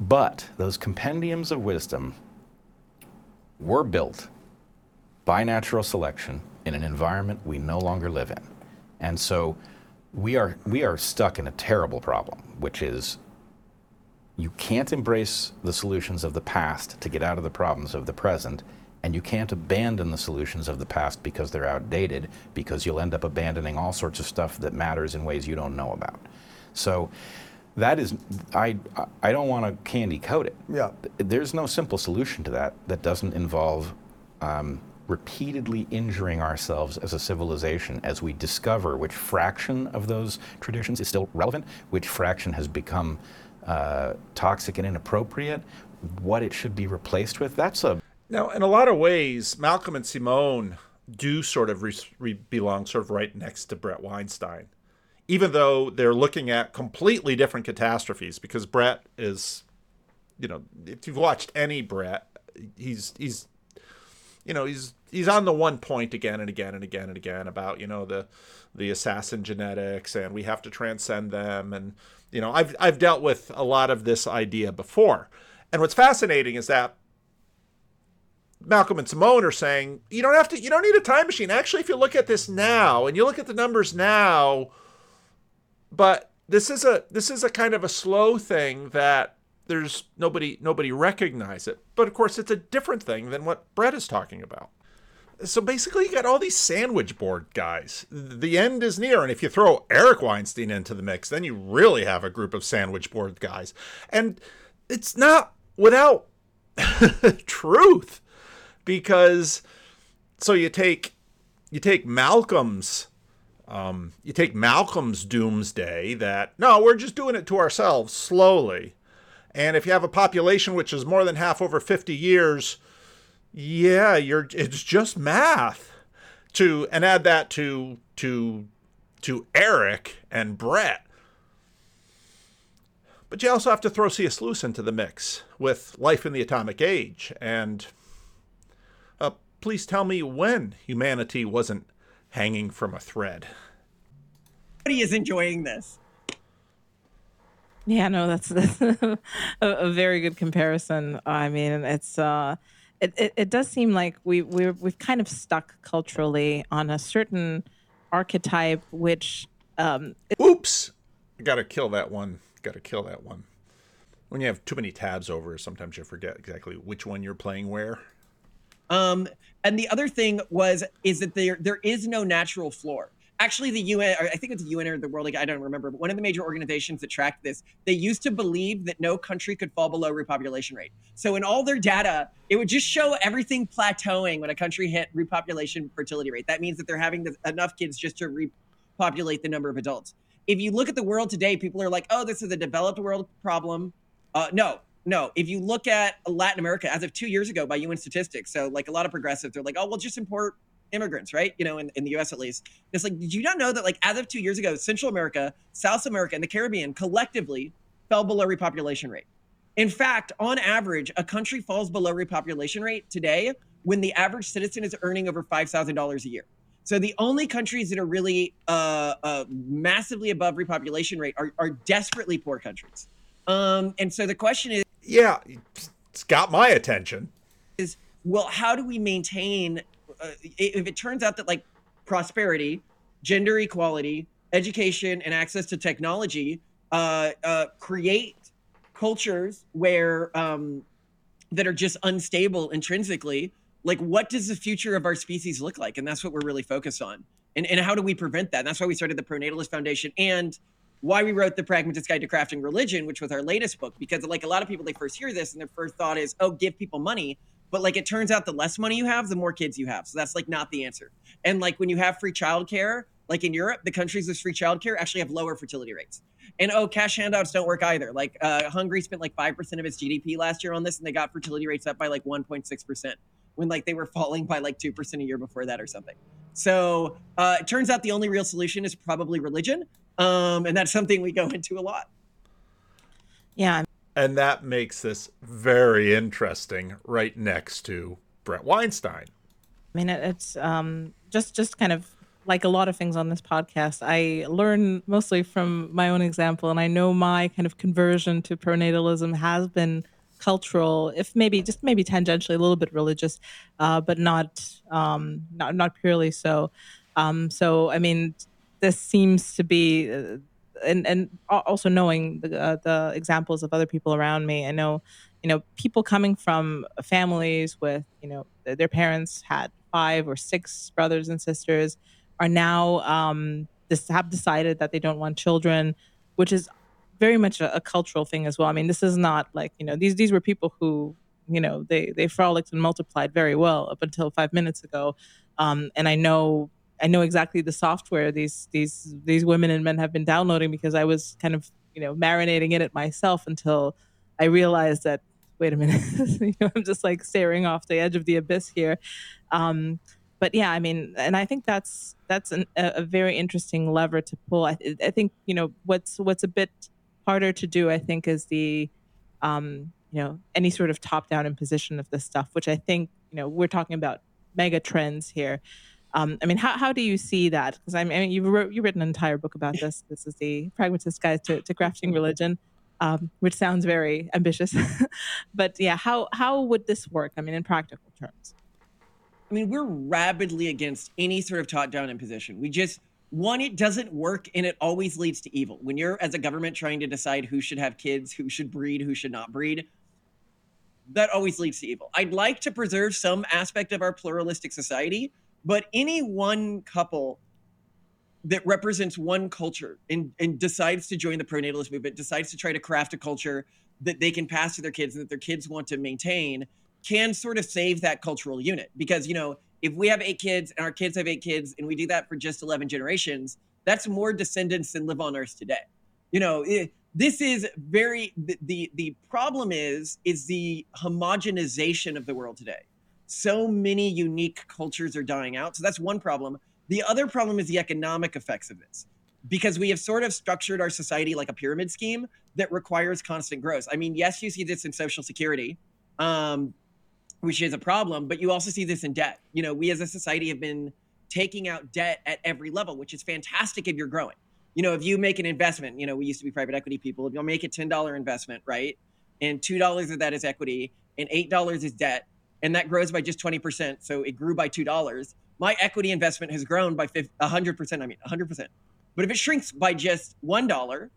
S7: But those compendiums of wisdom were built by natural selection in an environment we no longer live in. And so we are, we are stuck in a terrible problem, which is you can't embrace the solutions of the past to get out of the problems of the present, and you can't abandon the solutions of the past because they're outdated, because you'll end up abandoning all sorts of stuff that matters in ways you don't know about. So that is, I, I don't want to candy coat it.
S8: Yeah.
S7: There's no simple solution to that that doesn't involve um, repeatedly injuring ourselves as a civilization as we discover which fraction of those traditions is still relevant, which fraction has become uh, toxic and inappropriate, what it should be replaced with. That's a
S1: now, in a lot of ways, Malcolm and Simone do sort of re- re- belong sort of right next to Brett Weinstein, even though they're looking at completely different catastrophes. Because Brett is, you know, if you've watched any Brett, he's he's, you know, he's he's on the one point again and again and again and again about you know the the assassin genetics and we have to transcend them and you know I've I've dealt with a lot of this idea before. And what's fascinating is that Malcolm and Simone are saying you don't have to you don't need a time machine. Actually, if you look at this now and you look at the numbers now, but this is a this is a kind of a slow thing that there's nobody nobody recognize it. But of course, it's a different thing than what Brett is talking about. So basically, you got all these sandwich board guys. The end is near, and if you throw Eric Weinstein into the mix, then you really have a group of sandwich board guys. And it's not without truth because so you take you take Malcolm's um, you take Malcolm's doomsday that no, we're just doing it to ourselves slowly. And if you have a population which is more than half over 50 years, yeah, you're it's just math. To and add that to to to Eric and Brett. But you also have to throw C.S. Lewis into the mix with Life in the Atomic Age and please tell me when humanity wasn't hanging from a thread.
S4: Everybody is enjoying this.
S3: Yeah, no, that's, that's a, a, very good comparison. I mean, it's uh, it, it, it does seem like we we we've kind of stuck culturally on a certain archetype, which um,
S1: it- oops, I gotta kill that one. Gotta kill that one. When you have too many tabs over, sometimes you forget exactly which one you're playing where.
S4: Um, and the other thing was is that there there is no natural floor. Actually, the UN, I think it's the UN or the World I don't remember, but one of the major organizations that tracked this, they used to believe that no country could fall below repopulation rate. So in all their data, it would just show everything plateauing when a country hit repopulation fertility rate. That means that they're having enough kids just to repopulate the number of adults. If you look at the world today, people are like, oh, this is a developed world problem. Uh, no, no, if you look at Latin America as of two years ago by UN statistics, so like a lot of progressives, they're like, oh, we'll just import immigrants, right? You know, in, in the US at least. It's like, did you not know that like as of two years ago, Central America, South America, and the Caribbean collectively fell below repopulation rate? In fact, on average, a country falls below repopulation rate today when the average citizen is earning over $5,000 a year. So the only countries that are really uh, uh, massively above repopulation rate are, are desperately poor countries. Um, and so the question is,
S1: yeah, it's got my attention.
S4: Is well, how do we maintain uh, if it turns out that like prosperity, gender equality, education, and access to technology uh, uh, create cultures where um, that are just unstable intrinsically? Like, what does the future of our species look like? And that's what we're really focused on. And, and how do we prevent that? And that's why we started the Pronatalist Foundation and why we wrote the pragmatist guide to crafting religion which was our latest book because like a lot of people they first hear this and their first thought is oh give people money. But like it turns out the less money you have the more kids you have. So that's like not the answer. And like when you have free childcare like in europe the countries with free childcare actually have lower fertility rates. And oh cash handouts don't work either. Like uh, hungary spent like 5% of its gdp last year on this and they got fertility rates up by like 1.6% when like they were falling by like 2% a year before that or something. So uh, it turns out the only real solution is probably religion. Um, and that's something we go into a lot.
S3: Yeah.
S1: And that makes this very interesting right next to Brett Weinstein.
S3: I mean, it's um, just just kind of like a lot of things on this podcast. I learn mostly from my own example, and I know my kind of conversion to pronatalism has been cultural, if maybe just maybe tangentially a little bit religious, uh, but not um, not not purely so. Um, so I mean, this seems to be. Uh, and and also knowing the, uh, the examples of other people around me, I know, you know, people coming from families with, you know, their parents had five or six brothers and sisters, are now um, this have decided that they don't want children, which is very much a, a, cultural thing as well. I mean, this is not like you know these these were people who you know they they frolicked and multiplied very well up until five minutes ago, um, and I know I know exactly the software these these these women and men have been downloading because I was kind of you know marinating in it myself until I realized that wait a minute you know, I'm just like staring off the edge of the abyss here. Um, but yeah, I mean, and I think that's that's an, a, very interesting lever to pull. I, I, think you know what's what's a bit harder to do. I think is the um, you know any sort of top down imposition of this stuff, which I think you know we're talking about mega trends here. Um, I mean, how, how do you see that? Because I mean, you've wrote, you've written an entire book about this. This is the Pragmatist Guide to, to Crafting Religion, um, which sounds very ambitious. but yeah, how how would this work? I mean, in practical terms.
S4: I mean, we're rabidly against any sort of top down imposition. We just one, it doesn't work, and it always leads to evil. When you're as a government trying to decide who should have kids, who should breed, who should not breed, that always leads to evil. I'd like to preserve some aspect of our pluralistic society, but any one couple that represents one culture and, and decides to join the pronatalist movement, decides to try to craft a culture that they can pass to their kids and that their kids want to maintain, can sort of save that cultural unit. Because, you know, if we have eight kids and our kids have eight kids and we do that for just 11 generations, that's more descendants than live on earth today. You know, it, this is very the, the the problem is is the homogenization of the world today so many unique cultures are dying out. So that's one problem. The other problem is the economic effects of this because we have sort of structured our society like a pyramid scheme that requires constant growth. I mean, yes, you see this in Social Security, um, which is a problem, but you also see this in debt. You know, we as a society have been taking out debt at every level, which is fantastic if you're growing. You know, if you make an investment, you know, we used to be private equity people. If you'll make a $10 investment, right? And $2 of that is equity and $8 is debt and that grows by just 20%. So it grew by $2. My equity investment has grown by 100%. I mean, 100%. But if it shrinks by just $1,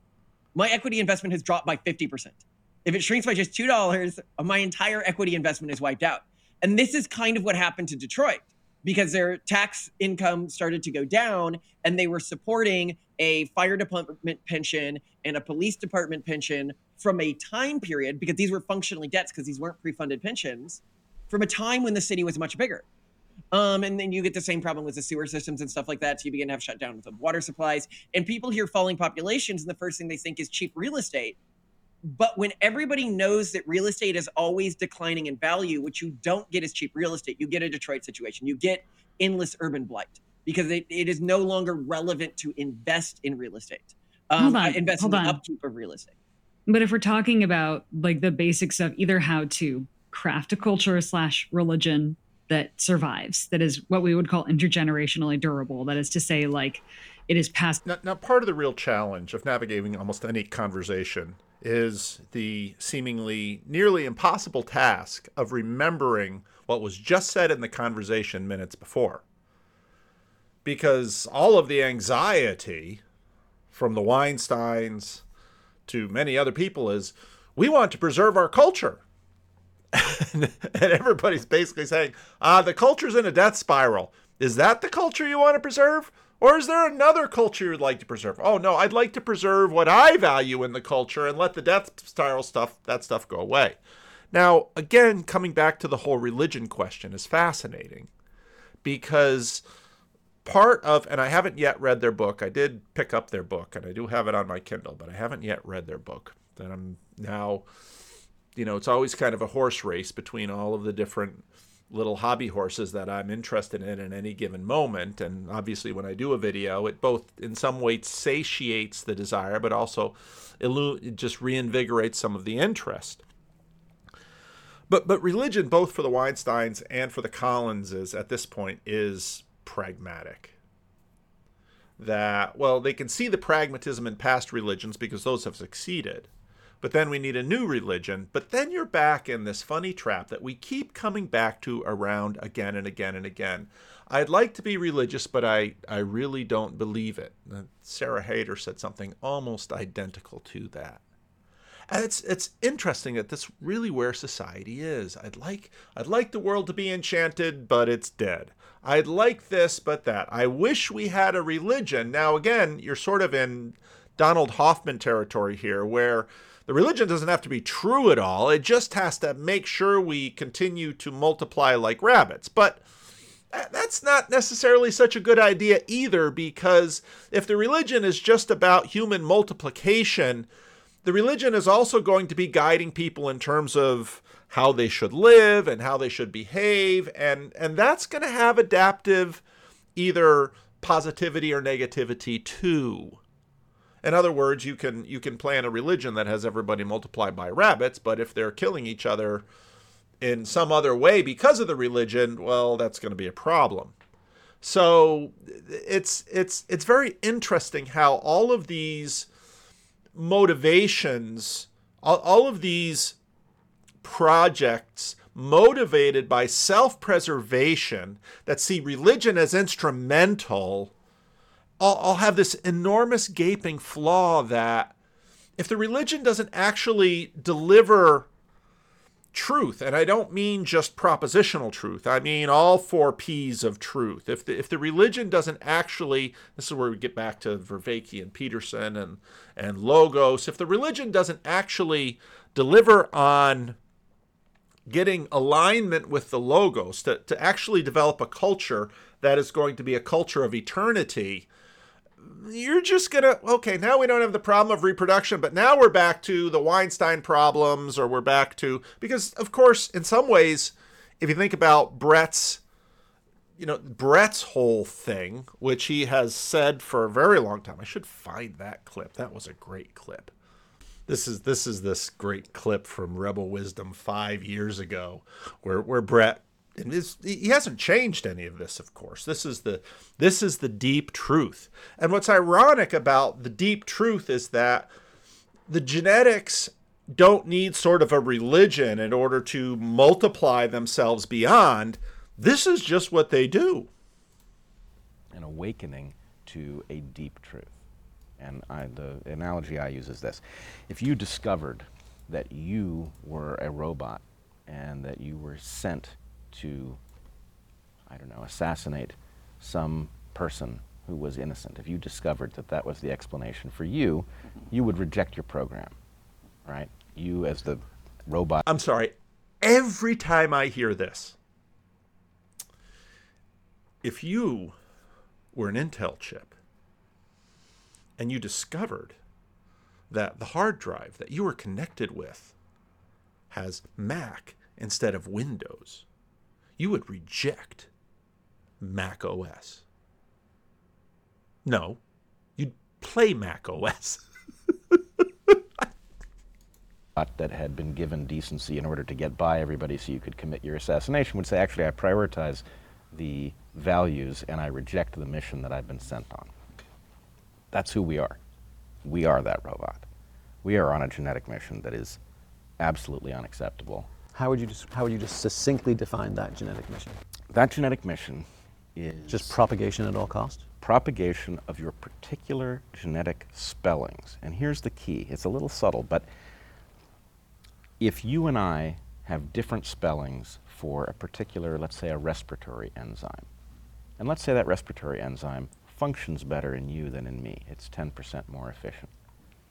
S4: my equity investment has dropped by 50%. If it shrinks by just $2, my entire equity investment is wiped out. And this is kind of what happened to Detroit because their tax income started to go down and they were supporting a fire department pension and a police department pension from a time period because these were functionally debts because these weren't pre-funded pensions from a time when the city was much bigger. Um, and then you get the same problem with the sewer systems and stuff like that. So you begin to have shutdowns of water supplies. And people hear falling populations, and the first thing they think is cheap real estate. But when everybody knows that real estate is always declining in value, what you don't get is cheap real estate. You get a Detroit situation. You get endless urban blight because it, it is no longer relevant to invest in real estate. Um, hold on, invest hold in the on. upkeep of real estate.
S2: But if we're talking about like the basics of either how to craft a culture slash religion that survives, that is what we would call intergenerationally durable. That is to say, like it is passed.
S1: Now, now, part of the real challenge of navigating almost any conversation is the seemingly nearly impossible task of remembering what was just said in the conversation minutes before. Because all of the anxiety from the Weinsteins to many other people is we want to preserve our culture and, everybody's basically saying, ah, the culture's in a death spiral. Is that the culture you want to preserve? Or is there another culture you'd like to preserve? Oh no, I'd like to preserve what I value in the culture and let the death spiral stuff, that stuff go away. Now, again, coming back to the whole religion question is fascinating because part of, and I haven't yet read their book. I did pick up their book and I do have it on my Kindle, but I haven't yet read their book. That I'm now you know, it's always kind of a horse race between all of the different little hobby horses that I'm interested in in any given moment. And obviously, when I do a video, it both in some ways satiates the desire, but also it just reinvigorates some of the interest. But but religion, both for the Weinsteins and for the Collinses at this point, is pragmatic. That well, they can see the pragmatism in past religions because those have succeeded but then we need a new religion. But then you're back in this funny trap that we keep coming back to around again and again and again. I'd like to be religious, but I, I really don't believe it. Uh, Sarah Haider said something almost identical to that. And it's it's interesting that this really where society is. I'd like I'd like the world to be enchanted, but it's dead. I'd like this, but that. I wish we had a religion. Now again, you're sort of in Donald Hoffman territory here, where the religion doesn't have to be true at all. It just has to make sure we continue to multiply like rabbits. But that's not necessarily such a good idea either, because if the religion is just about human multiplication, the religion is also going to be guiding people in terms of how they should live and how they should behave, and, and that's going to have adaptive either positivity or negativity too. In other words, you can you can plan a religion that has everybody multiplied by rabbits, but if they're killing each other in some other way because of the religion, well, that's going to be a problem. So it's it's it's very interesting how all of these motivations, all, all of these projects motivated by self-preservation that see religion as instrumental I'll, I'll have this enormous gaping flaw that if the religion doesn't actually deliver truth, and I don't mean just propositional truth, I mean all four P's of truth. If the, if the religion doesn't actually, this is where we get back to Vervaeke and Peterson and, and Logos, if the religion doesn't actually deliver on getting alignment with the Logos, to, to actually develop a culture that is going to be a culture of eternity, you're just gonna okay now we don't have the problem of reproduction but now we're back to the weinstein problems or we're back to because of course in some ways if you think about brett's you know brett's whole thing which he has said for a very long time i should find that clip. That was a great clip. This is this is this great clip from rebel wisdom five years ago where where brett and he hasn't changed any of this of course. This is the this is the deep truth. And what's ironic about the deep truth is that the genetics don't need sort of a religion in order to multiply themselves beyond. This is just what they do.
S7: An awakening to a deep truth. And I, the analogy i use is this. If you discovered that you were a robot and that you were sent to, I don't know, assassinate some person who was innocent, if you discovered that that was the explanation for you, mm-hmm. you would reject your program, right? You, as the robot.
S1: I'm sorry. Every time I hear this, if you were an Intel chip and you discovered that the hard drive that you were connected with has Mac instead of Windows, you would reject Mac OS. No, you'd play Mac OS.
S7: that had been given decency in order to get by everybody so you could commit your assassination would say, actually, I prioritize the values and I reject the mission that I've been sent on. That's who we are. We are that robot. We are on a genetic mission that is absolutely unacceptable
S8: how would you just how would you just succinctly define that genetic mission?
S7: That genetic mission is
S8: just propagation at all costs.
S7: Propagation of your particular genetic spellings. And here's the key. It's a little subtle, but if you and I have different spellings for a particular, let's say a respiratory enzyme, and let's say that respiratory enzyme functions better in you than in me. It's 10% more efficient.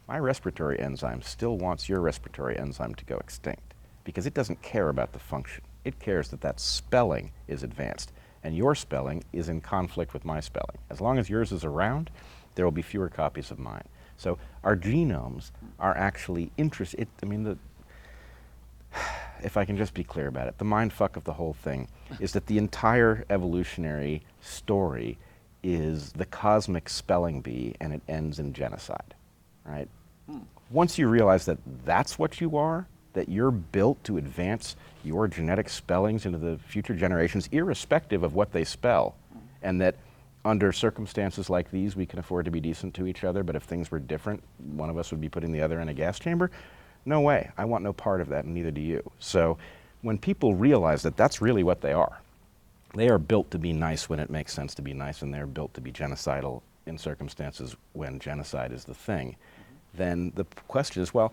S7: My respiratory enzyme still wants your respiratory enzyme to go extinct because it doesn't care about the function. It cares that that spelling is advanced, and your spelling is in conflict with my spelling. As long as yours is around, there will be fewer copies of mine. So our genomes are actually interested. I mean, the if I can just be clear about it, the mind fuck of the whole thing is that the entire evolutionary story is the cosmic spelling bee and it ends in genocide, right? Hmm. Once you realize that that's what you are, that you're built to advance your genetic spellings into the future generations, irrespective of what they spell, and that under circumstances like these, we can afford to be decent to each other, but if things were different, one of us would be putting the other in a gas chamber. No way. I want no part of that, and neither do you. So when people realize that that's really what they are, they are built to be nice when it makes sense to be nice, and they're built to be genocidal in circumstances when genocide is the thing, then the question is well,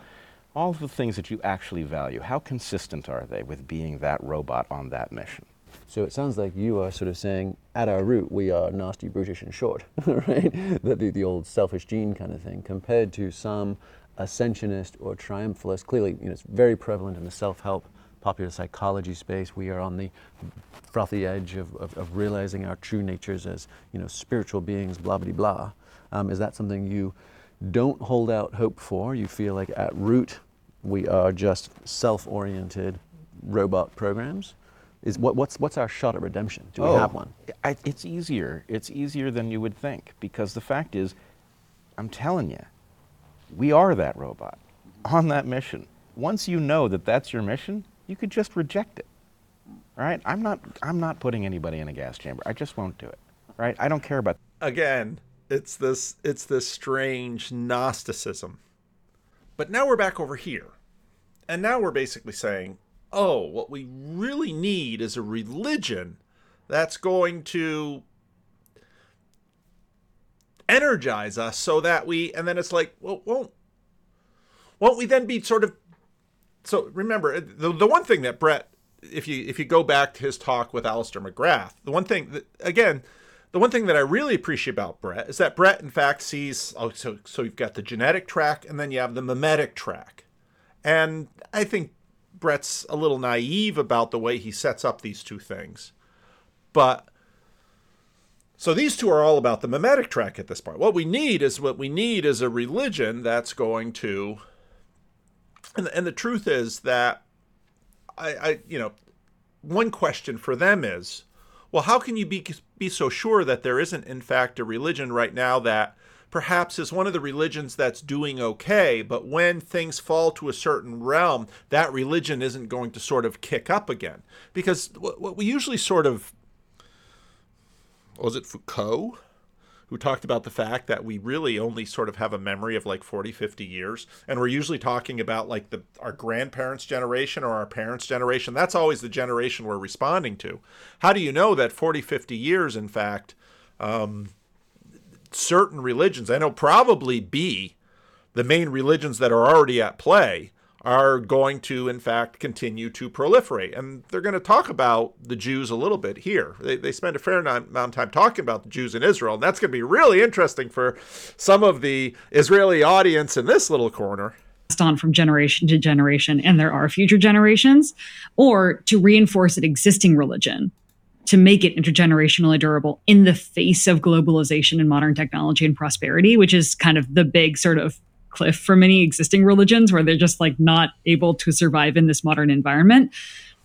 S7: all the things that you actually value, how consistent are they with being that robot on that mission?
S8: So it sounds like you are sort of saying, at our root, we are nasty, brutish, and short, right? The, the, the old selfish gene kind of thing, compared to some ascensionist or triumphalist. Clearly, you know, it's very prevalent in the self-help, popular psychology space. We are on the frothy edge of, of, of realizing our true natures as, you know, spiritual beings, blah, blah, blah. Um, is that something you don't hold out hope for? You feel like at root, we are just self-oriented robot programs? Is what, what's what's our shot at redemption? Do we
S7: Oh,
S8: have one?
S7: I, it's easier. It's easier than you would think because the fact is, I'm telling you, we are that robot on that mission. Once you know that that's your mission, you could just reject it. Right? I'm not. I'm not putting anybody in a gas chamber. I just won't do it. Right? I don't care about.
S1: again, it's this it's this strange Gnosticism. But now we're back over here. And now we're basically saying, oh, what we really need is a religion that's going to energize us so that we and then it's like, well, won't won't we then be sort of so remember the, the one thing that Brett if you if you go back to his talk with Alister McGrath, the one thing that again, the one thing that I really appreciate about Brett is that Brett in fact sees oh so so you've got the genetic track and then you have the mimetic track. And I think Brett's a little naive about the way he sets up these two things. But so these two are all about the mimetic track at this point. What we need is what we need is a religion that's going to and, and the truth is that I, I you know one question for them is well how can you be be so sure that there isn't in fact a religion right now that perhaps is one of the religions that's doing okay but when things fall to a certain realm that religion isn't going to sort of kick up again. Because what, we usually sort of was it Foucault who talked about the fact that we really only sort of have a memory of like 40 50 years? And we're usually talking about like the our grandparents generation or our parents generation. That's always the generation we're responding to. How do you know that 40 50 years in fact um, certain religions and it'll probably be the main religions that are already at play are going to, in fact, continue to proliferate. And they're going to talk about the Jews a little bit here. They, they spend a fair amount of time talking about the Jews in Israel. And that's going to be really interesting for some of the Israeli audience in this little corner.
S2: on from generation to generation, and there are future generations, or to reinforce an existing religion to make it intergenerationally durable in the face of globalization and modern technology and prosperity, which is kind of the big sort of cliff for many existing religions where they're just like not able to survive in this modern environment.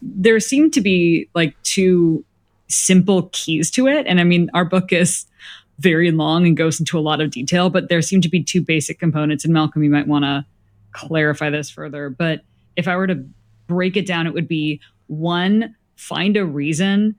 S2: There seem to be like two simple keys to it. And I mean, our book is very long and goes into a lot of detail, but there seem to be two basic components. And Malcolm, you might want to clarify this further. But if I were to break it down, it would be one, find a reason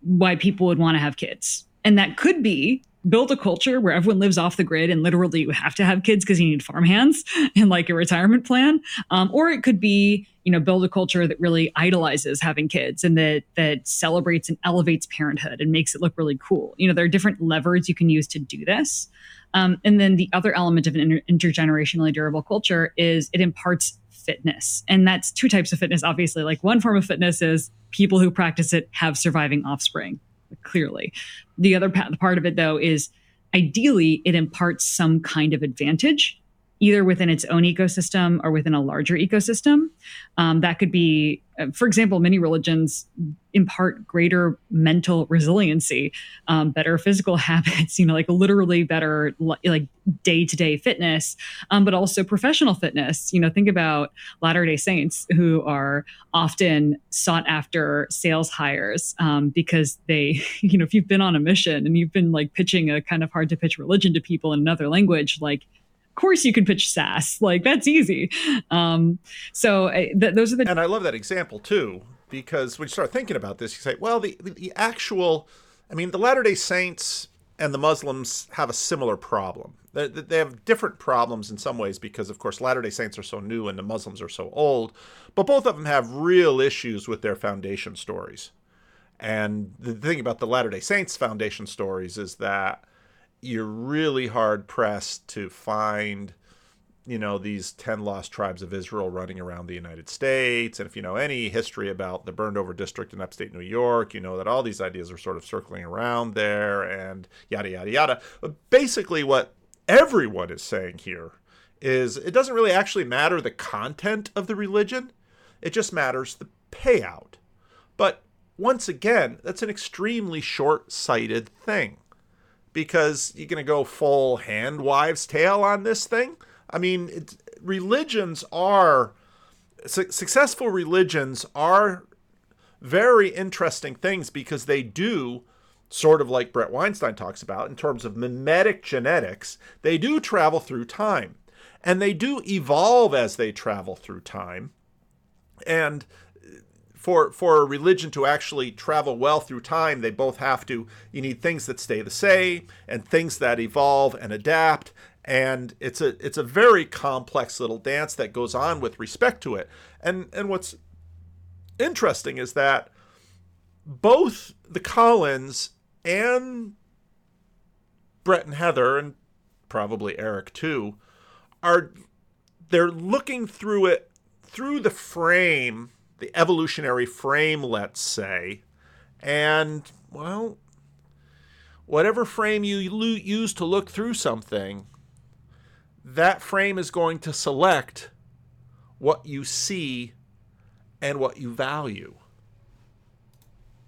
S2: why people would want to have kids. And that could be build a culture where everyone lives off the grid and literally you have to have kids because you need farm hands and like a retirement plan. Um, or it could be, you know, build a culture that really idolizes having kids and that that celebrates and elevates parenthood and makes it look really cool. You know, there are different levers you can use to do this. Um, and then the other element of an inter- intergenerationally durable culture is it imparts fitness. And that's two types of fitness, obviously. Like one form of fitness is people who practice it have surviving offspring, clearly. The other part of it, though, is ideally it imparts some kind of advantage either within its own ecosystem or within a larger ecosystem. Um, that could be, uh, for example, many religions impart greater mental resiliency, um, better physical habits, you know, like literally better like day to day fitness, um, but also professional fitness. You know, think about Latter day Saints who are often sought after sales hires um, because they, you know, if you've been on a mission and you've been like pitching a kind of hard to pitch religion to people in another language, like course you can pitch SaaS. Like that's easy. Um, so th- those are the.
S1: And I love that example too, because when you start thinking about this, you say, well, the the actual, I mean, the Latter Day Saints and the Muslims have a similar problem. They, they have different problems in some ways because, of course, Latter Day Saints are so new and the Muslims are so old. But both of them have real issues with their foundation stories. And the thing about the Latter Day Saints foundation stories is that you're really hard pressed to find you know these 10 lost tribes of israel running around the united states. And if you know any history about the burned over district in upstate new york you know that all these ideas are sort of circling around there and yada yada yada. But basically what everyone is saying here is it doesn't really actually matter the content of the religion. It just matters the payout. But once again that's an extremely short-sighted thing because you're going to go full hand wives tale on this thing. I mean, religions are su- successful religions are very interesting things because they do sort of like Brett Weinstein talks about in terms of mimetic genetics, they do travel through time and they do evolve as they travel through time. And for for a religion to actually travel well through time, they both have to. You need things that stay the same and things that evolve and adapt. And it's a it's a very complex little dance that goes on with respect to it. And and what's interesting is that both the Collins and Brett and Heather and probably Eric too are they're looking through it through the frame the evolutionary frame, let's say, and, well, whatever frame you use to look through something, that frame is going to select what you see and what you value.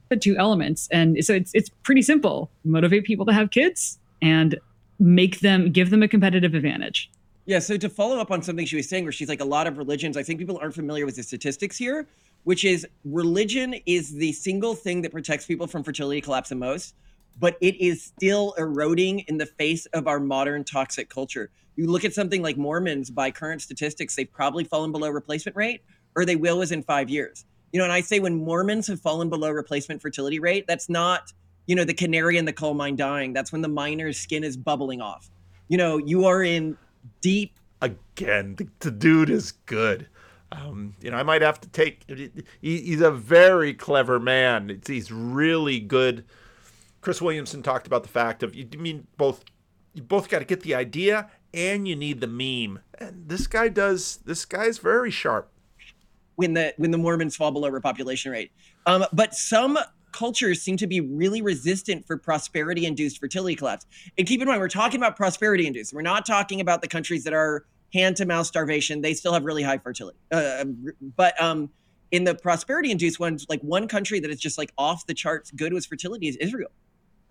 S2: The two elements. And so it's, it's pretty simple motivate people to have kids and make them, give them a competitive advantage.
S4: Yeah, so to follow up on something she was saying, where she's like, a lot of religions, I think people aren't familiar with the statistics here, which is religion is the single thing that protects people from fertility collapse the most, but it is still eroding in the face of our modern toxic culture. You look at something like Mormons, by current statistics, they've probably fallen below replacement rate, or they will within five years. You know, and I say when Mormons have fallen below replacement fertility rate, that's not, you know, the canary in the coal mine dying. That's when the miner's skin is bubbling off. You know, you are in deep.
S1: Again, the, the dude is good. Um, you know, I might have to take. He, he's a very clever man. It's, he's really good. Chris Williamson talked about the fact of you mean both. You both got to get the idea and you need the meme. And this guy does. This guy's very sharp.
S4: When the when the Mormons fall below repopulation rate, um, but some cultures seem to be really resistant for prosperity induced fertility collapse. And keep in mind, we're talking about prosperity induced. We're not talking about the countries that are hand to mouth starvation. They still have really high fertility. Uh, but um, in the prosperity induced ones, like one country that is just like off the charts good with fertility is Israel.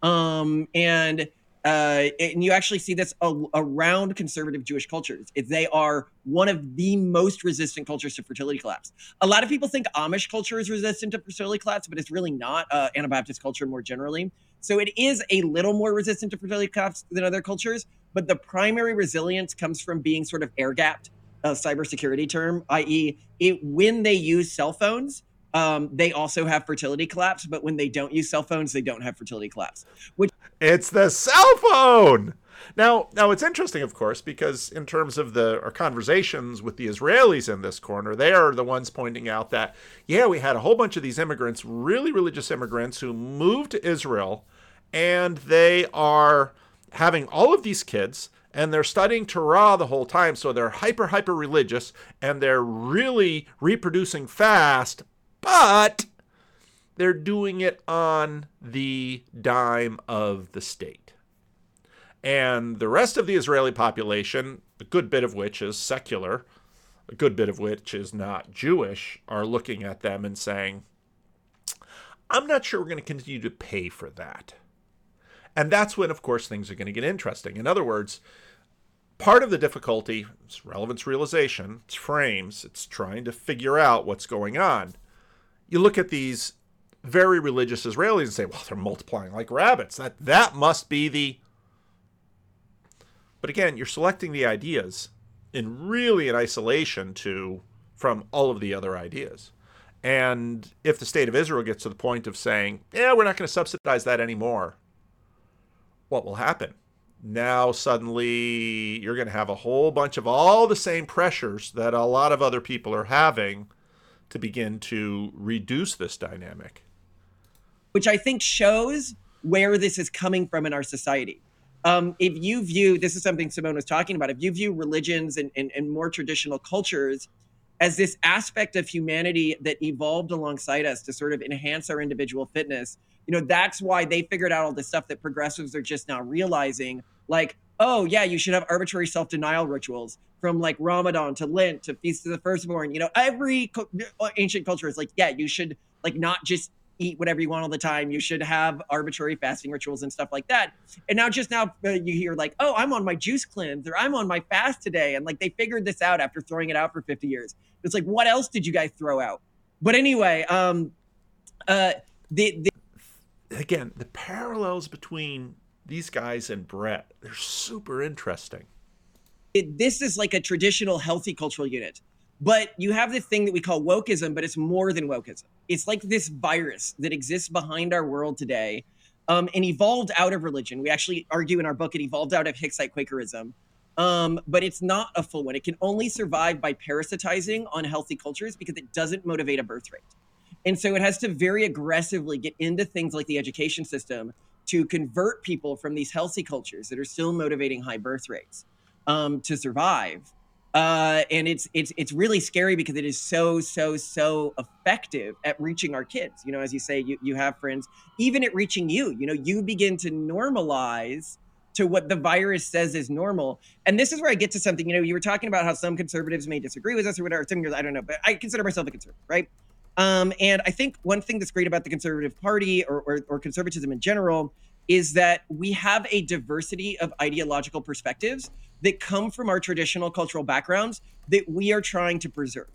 S4: Um, and uh, and you actually see this a, around conservative Jewish cultures. They are one of the most resistant cultures to fertility collapse. A lot of people think Amish culture is resistant to fertility collapse, but it's really not. Uh, Anabaptist culture more generally. So it is a little more resistant to fertility collapse than other cultures, but the primary resilience comes from being sort of air gapped, a cybersecurity term, i.e., it when they use cell phones, um, they also have fertility collapse, but when they don't use cell phones, they don't have fertility collapse. Which
S1: it's the cell phone. Now, now it's interesting, of course, because in terms of the our conversations with the Israelis in this corner, they are the ones pointing out that yeah, we had a whole bunch of these immigrants, really religious immigrants, who moved to Israel, and they are having all of these kids and they're studying Torah the whole time, so they're hyper, hyper religious and they're really reproducing fast, but they're doing it on the dime of the state. And the rest of the Israeli population, a good bit of which is secular, a good bit of which is not Jewish, are looking at them and saying, I'm not sure we're going to continue to pay for that. And that's when, of course, things are going to get interesting. In other words, part of the difficulty is relevance realization, it's frames, it's trying to figure out what's going on. You look at these very religious Israelis and say, well, they're multiplying like rabbits. That that must be the But again, you're selecting the ideas in really in isolation to from all of the other ideas. And if the state of Israel gets to the point of saying, yeah, we're not going to subsidize that anymore, what will happen? Now, suddenly, you're going to have a whole bunch of all the same pressures that a lot of other people are having to begin to reduce this dynamic.
S4: Which I think shows where this is coming from in our society. Um, if you view this is something Simone was talking about, if you view religions and, and, and more traditional cultures as this aspect of humanity that evolved alongside us to sort of enhance our individual fitness, you know, that's why they figured out all the stuff that progressives are just now realizing. Like, oh, yeah, you should have arbitrary self denial rituals from like Ramadan to Lent to Feast of the Firstborn. You know, every co- ancient culture is like, yeah, you should like not just eat whatever you want all the time. You should have arbitrary fasting rituals and stuff like that. And now, just now, uh, you hear like, oh, I'm on my juice cleanse or I'm on my fast today. And like they figured this out after throwing it out for 50 years. It's like, what else did you guys throw out? But anyway, um, uh, the,
S1: the again, the parallels between these guys and Bret, they're super interesting.
S4: It, this is like a traditional healthy cultural unit. But you have this thing that we call wokeism, but it's more than wokeism. It's like this virus that exists behind our world today um, and evolved out of religion. We actually argue in our book it evolved out of Hicksite Quakerism. Um, but it's not a full one. It can only survive by parasitizing on healthy cultures because it doesn't motivate a birth rate. And so it has to very aggressively get into things like the education system to convert people from these healthy cultures that are still motivating high birth rates um, to survive uh, and it's it's it's really scary because it is so so so effective at reaching our kids. You know, as you say, you you have friends, even at reaching you. You know, you begin to normalize to what the virus says is normal. And this is where I get to something. You know, you were talking about how some conservatives may disagree with us or whatever. Some I don't know, but I consider myself a conservative, right? Um, and I think one thing that's great about the Conservative Party or, or, or conservatism in general is that we have a diversity of ideological perspectives that come from our traditional cultural backgrounds that we are trying to preserve.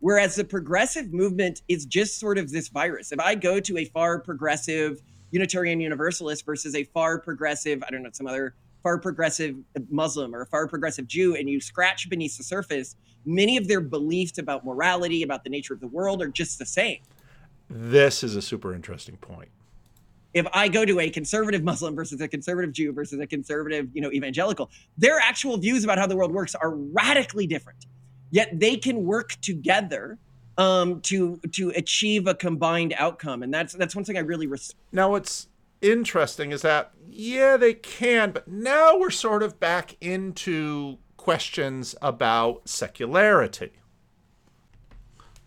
S4: Whereas the progressive movement is just sort of this virus. If I go to a far progressive Unitarian Universalist versus a far progressive, I don't know, some other far progressive Muslim or a far progressive Jew, and you scratch beneath the surface, many of their beliefs about morality, about the nature of the world are just the same.
S1: This is a super interesting point
S4: if I go to a conservative Muslim versus a conservative Jew versus a conservative, you know, evangelical, their actual views about how the world works are radically different. Yet they can work together um, to to achieve a combined outcome, and that's that's one thing I really respect.
S1: Now, what's interesting is that yeah, they can, but now we're sort of back into questions about secularity.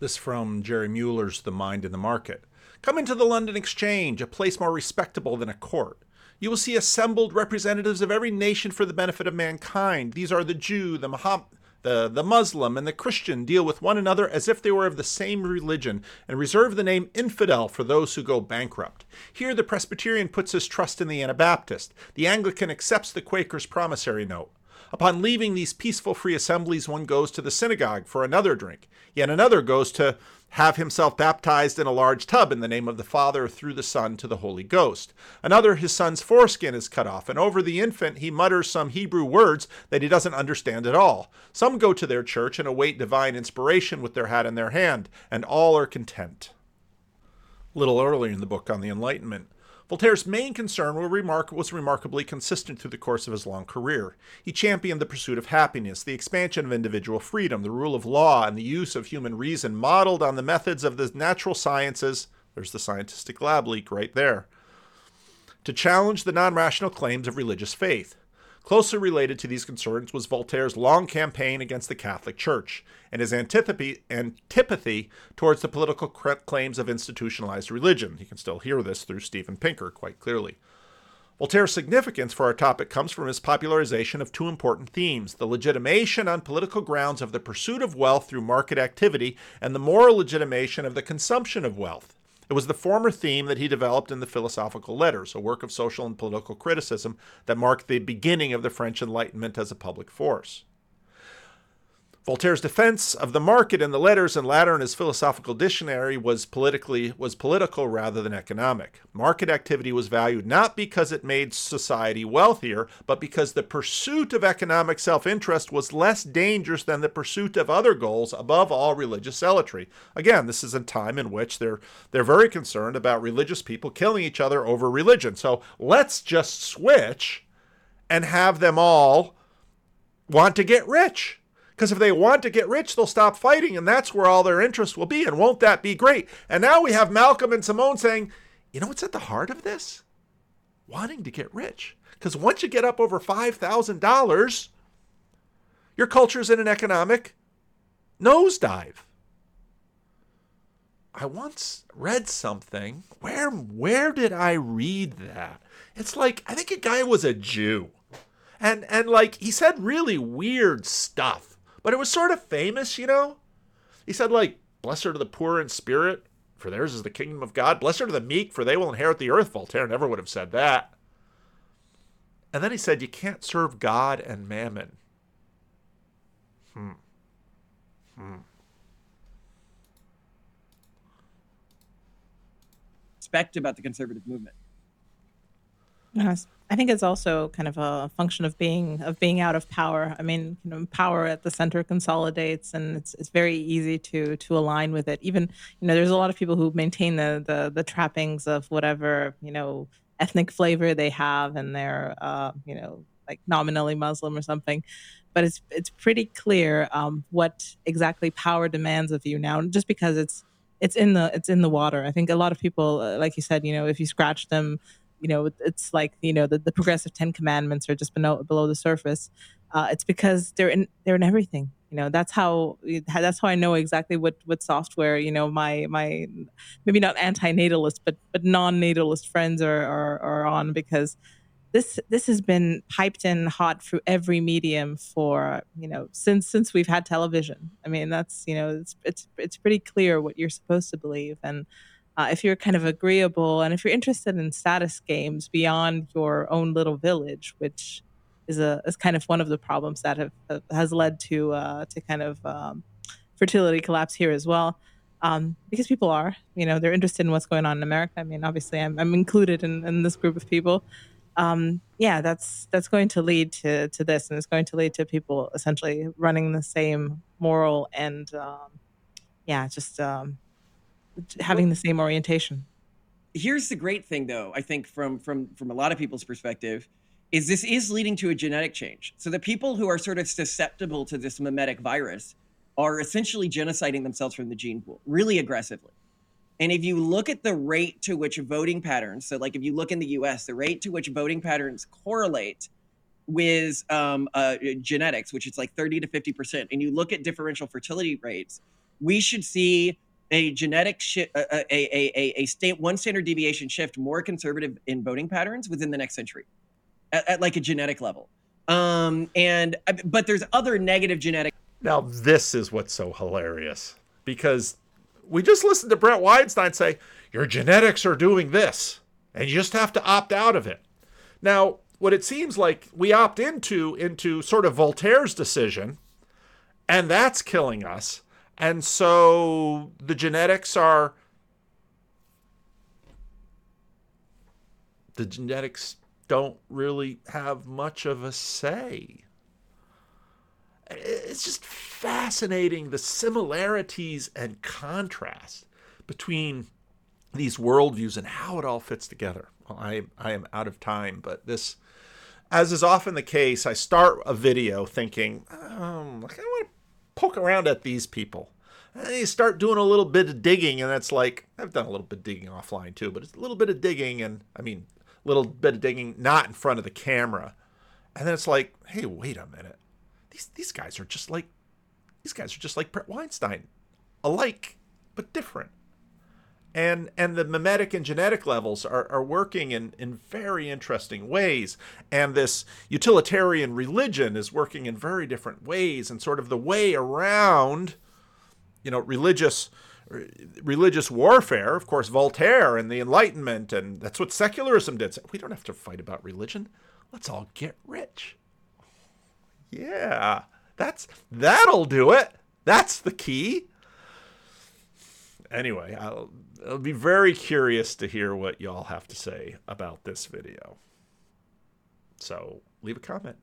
S1: This from Jerry Muller's The Mind in the Market. Come into the London Exchange, a place more respectable than a court. You will see assembled representatives of every nation for the benefit of mankind. These are the Jew, the Muhammad, the, the Muslim, and the Christian deal with one another as if they were of the same religion, and reserve the name infidel for those who go bankrupt. Here the Presbyterian puts his trust in the Anabaptist. The Anglican accepts the Quaker's promissory note. Upon leaving these peaceful free assemblies, one goes to the synagogue for another drink. Yet another goes to have himself baptized in a large tub in the name of the Father through the Son to the Holy Ghost. Another, his son's foreskin is cut off, and over the infant he mutters some Hebrew words that he doesn't understand at all. Some go to their church and await divine inspiration with their hat in their hand, and all are content. A little earlier in the book on the Enlightenment, Voltaire's main concern was remarkably consistent through the course of his long career. He championed the pursuit of happiness, the expansion of individual freedom, the rule of law, and the use of human reason modeled on the methods of the natural sciences. There's the scientific lab leak right there. To challenge the non rational claims of religious faith. Closely related to these concerns was Voltaire's long campaign against the Catholic Church and his antipathy, antipathy towards the political claims of institutionalized religion. You can still hear this through Steven Pinker quite clearly. Voltaire's significance for our topic comes from his popularization of two important themes the legitimation on political grounds of the pursuit of wealth through market activity, and the moral legitimation of the consumption of wealth. It was the former theme that he developed in the Philosophical Letters, a work of social and political criticism that marked the beginning of the French Enlightenment as a public force. Voltaire's defense of the market in the letters and later in his philosophical dictionary was politically was political rather than economic. Market activity was valued not because it made society wealthier, but because the pursuit of economic self-interest was less dangerous than the pursuit of other goals, above all religious zealotry. Again, this is a time in which they're they're very concerned about religious people killing each other over religion. So let's just switch and have them all want to get rich. Because if they want to get rich, they'll stop fighting, and that's where all their interest will be. And won't that be great? And now we have Malcolm and Simone saying, you know what's at the heart of this? Wanting to get rich. Because once you get up over $5,000, your culture's in an economic nosedive. I once read something. Where where did I read that? It's like I think a guy was a Jew. And and like he said really weird stuff but it was sort of famous, you know? He said, like, Blessed are the poor in spirit, for theirs is the kingdom of God. Blessed are the meek, for they will inherit the earth. Voltaire never would have said that. And then he said, You can't serve God and mammon. Hmm. Hmm.
S4: Respect about the conservative movement.
S3: Yes. I think it's also kind of a function of being of being out of power. I mean, you know, power at the center consolidates, and it's it's very easy to to align with it. Even you know, there's a lot of people who maintain the the, the trappings of whatever you know ethnic flavor they have, and they're uh, you know like nominally Muslim or something. But it's it's pretty clear um, what exactly power demands of you now, just because it's it's in the it's in the water. I think a lot of people, uh, like you said, you know, if you scratch them you know it's like you know the, the progressive ten commandments are just below below the surface. Uh, it's because they're in they're in everything. You know that's how that's how i know exactly what what software you know my my maybe not anti-natalist but but non-natalist friends are, are are on because this this has been piped in hot through every medium for you know since since we've had television. I mean that's you know it's it's it's pretty clear what you're supposed to believe. And uh, if you're kind of agreeable and if you're interested in status games beyond your own little village, which is a is kind of one of the problems that have has led to uh, to kind of um, fertility collapse here as well. Um, because people are, you know, they're interested in what's going on in America. I mean, obviously, I'm, I'm included in, in this group of people. Um, yeah, that's that's going to lead to to this, and it's going to lead to people essentially running the same moral and um, yeah, just um, having the same orientation.
S4: Here's the great thing, though. I think from from from a lot of people's perspective, is this is leading to a genetic change. So the people who are sort of susceptible to this mimetic virus are essentially genociding themselves from the gene pool really aggressively. And if you look at the rate to which voting patterns, so like if you look in the US, the rate to which voting patterns correlate with um, uh, genetics, which is like 30 to 50%, and you look at differential fertility rates, we should see a genetic shift, a, a, a, a, state one standard deviation shift more conservative in voting patterns within the next century, at, at like a genetic level. Um, and but there's other negative genetic.
S1: Now this is what's so hilarious because we just listened to Bret Weinstein say your genetics are doing this, and you just have to opt out of it. Now, what it seems like we opt into into sort of Voltaire's decision, and that's killing us and so the genetics are the genetics don't really have much of a say. It's just fascinating the similarities and contrast between these worldviews and how it all fits together. Well, I, I am out of time, but this, as is often the case, I start a video thinking, um, I want to poke around at these people. And you start doing a little bit of digging, and it's like I've done a little bit of digging offline too, but it's a little bit of digging, and I mean, a little bit of digging not in front of the camera, and then it's like, hey, wait a minute, these these guys are just like these guys are just like Bret Weinstein, alike but different. And and the mimetic and genetic levels are, are working in, in very interesting ways. And this utilitarian religion is working in very different ways. And sort of the way around you know religious religious warfare of course voltaire and the enlightenment and that's what secularism did. We don't have to fight about religion. Let's all get rich. Yeah that's that'll do it. That's the key anyway, I'll, I'll be very curious to hear what y'all have to say about this video. So leave a comment.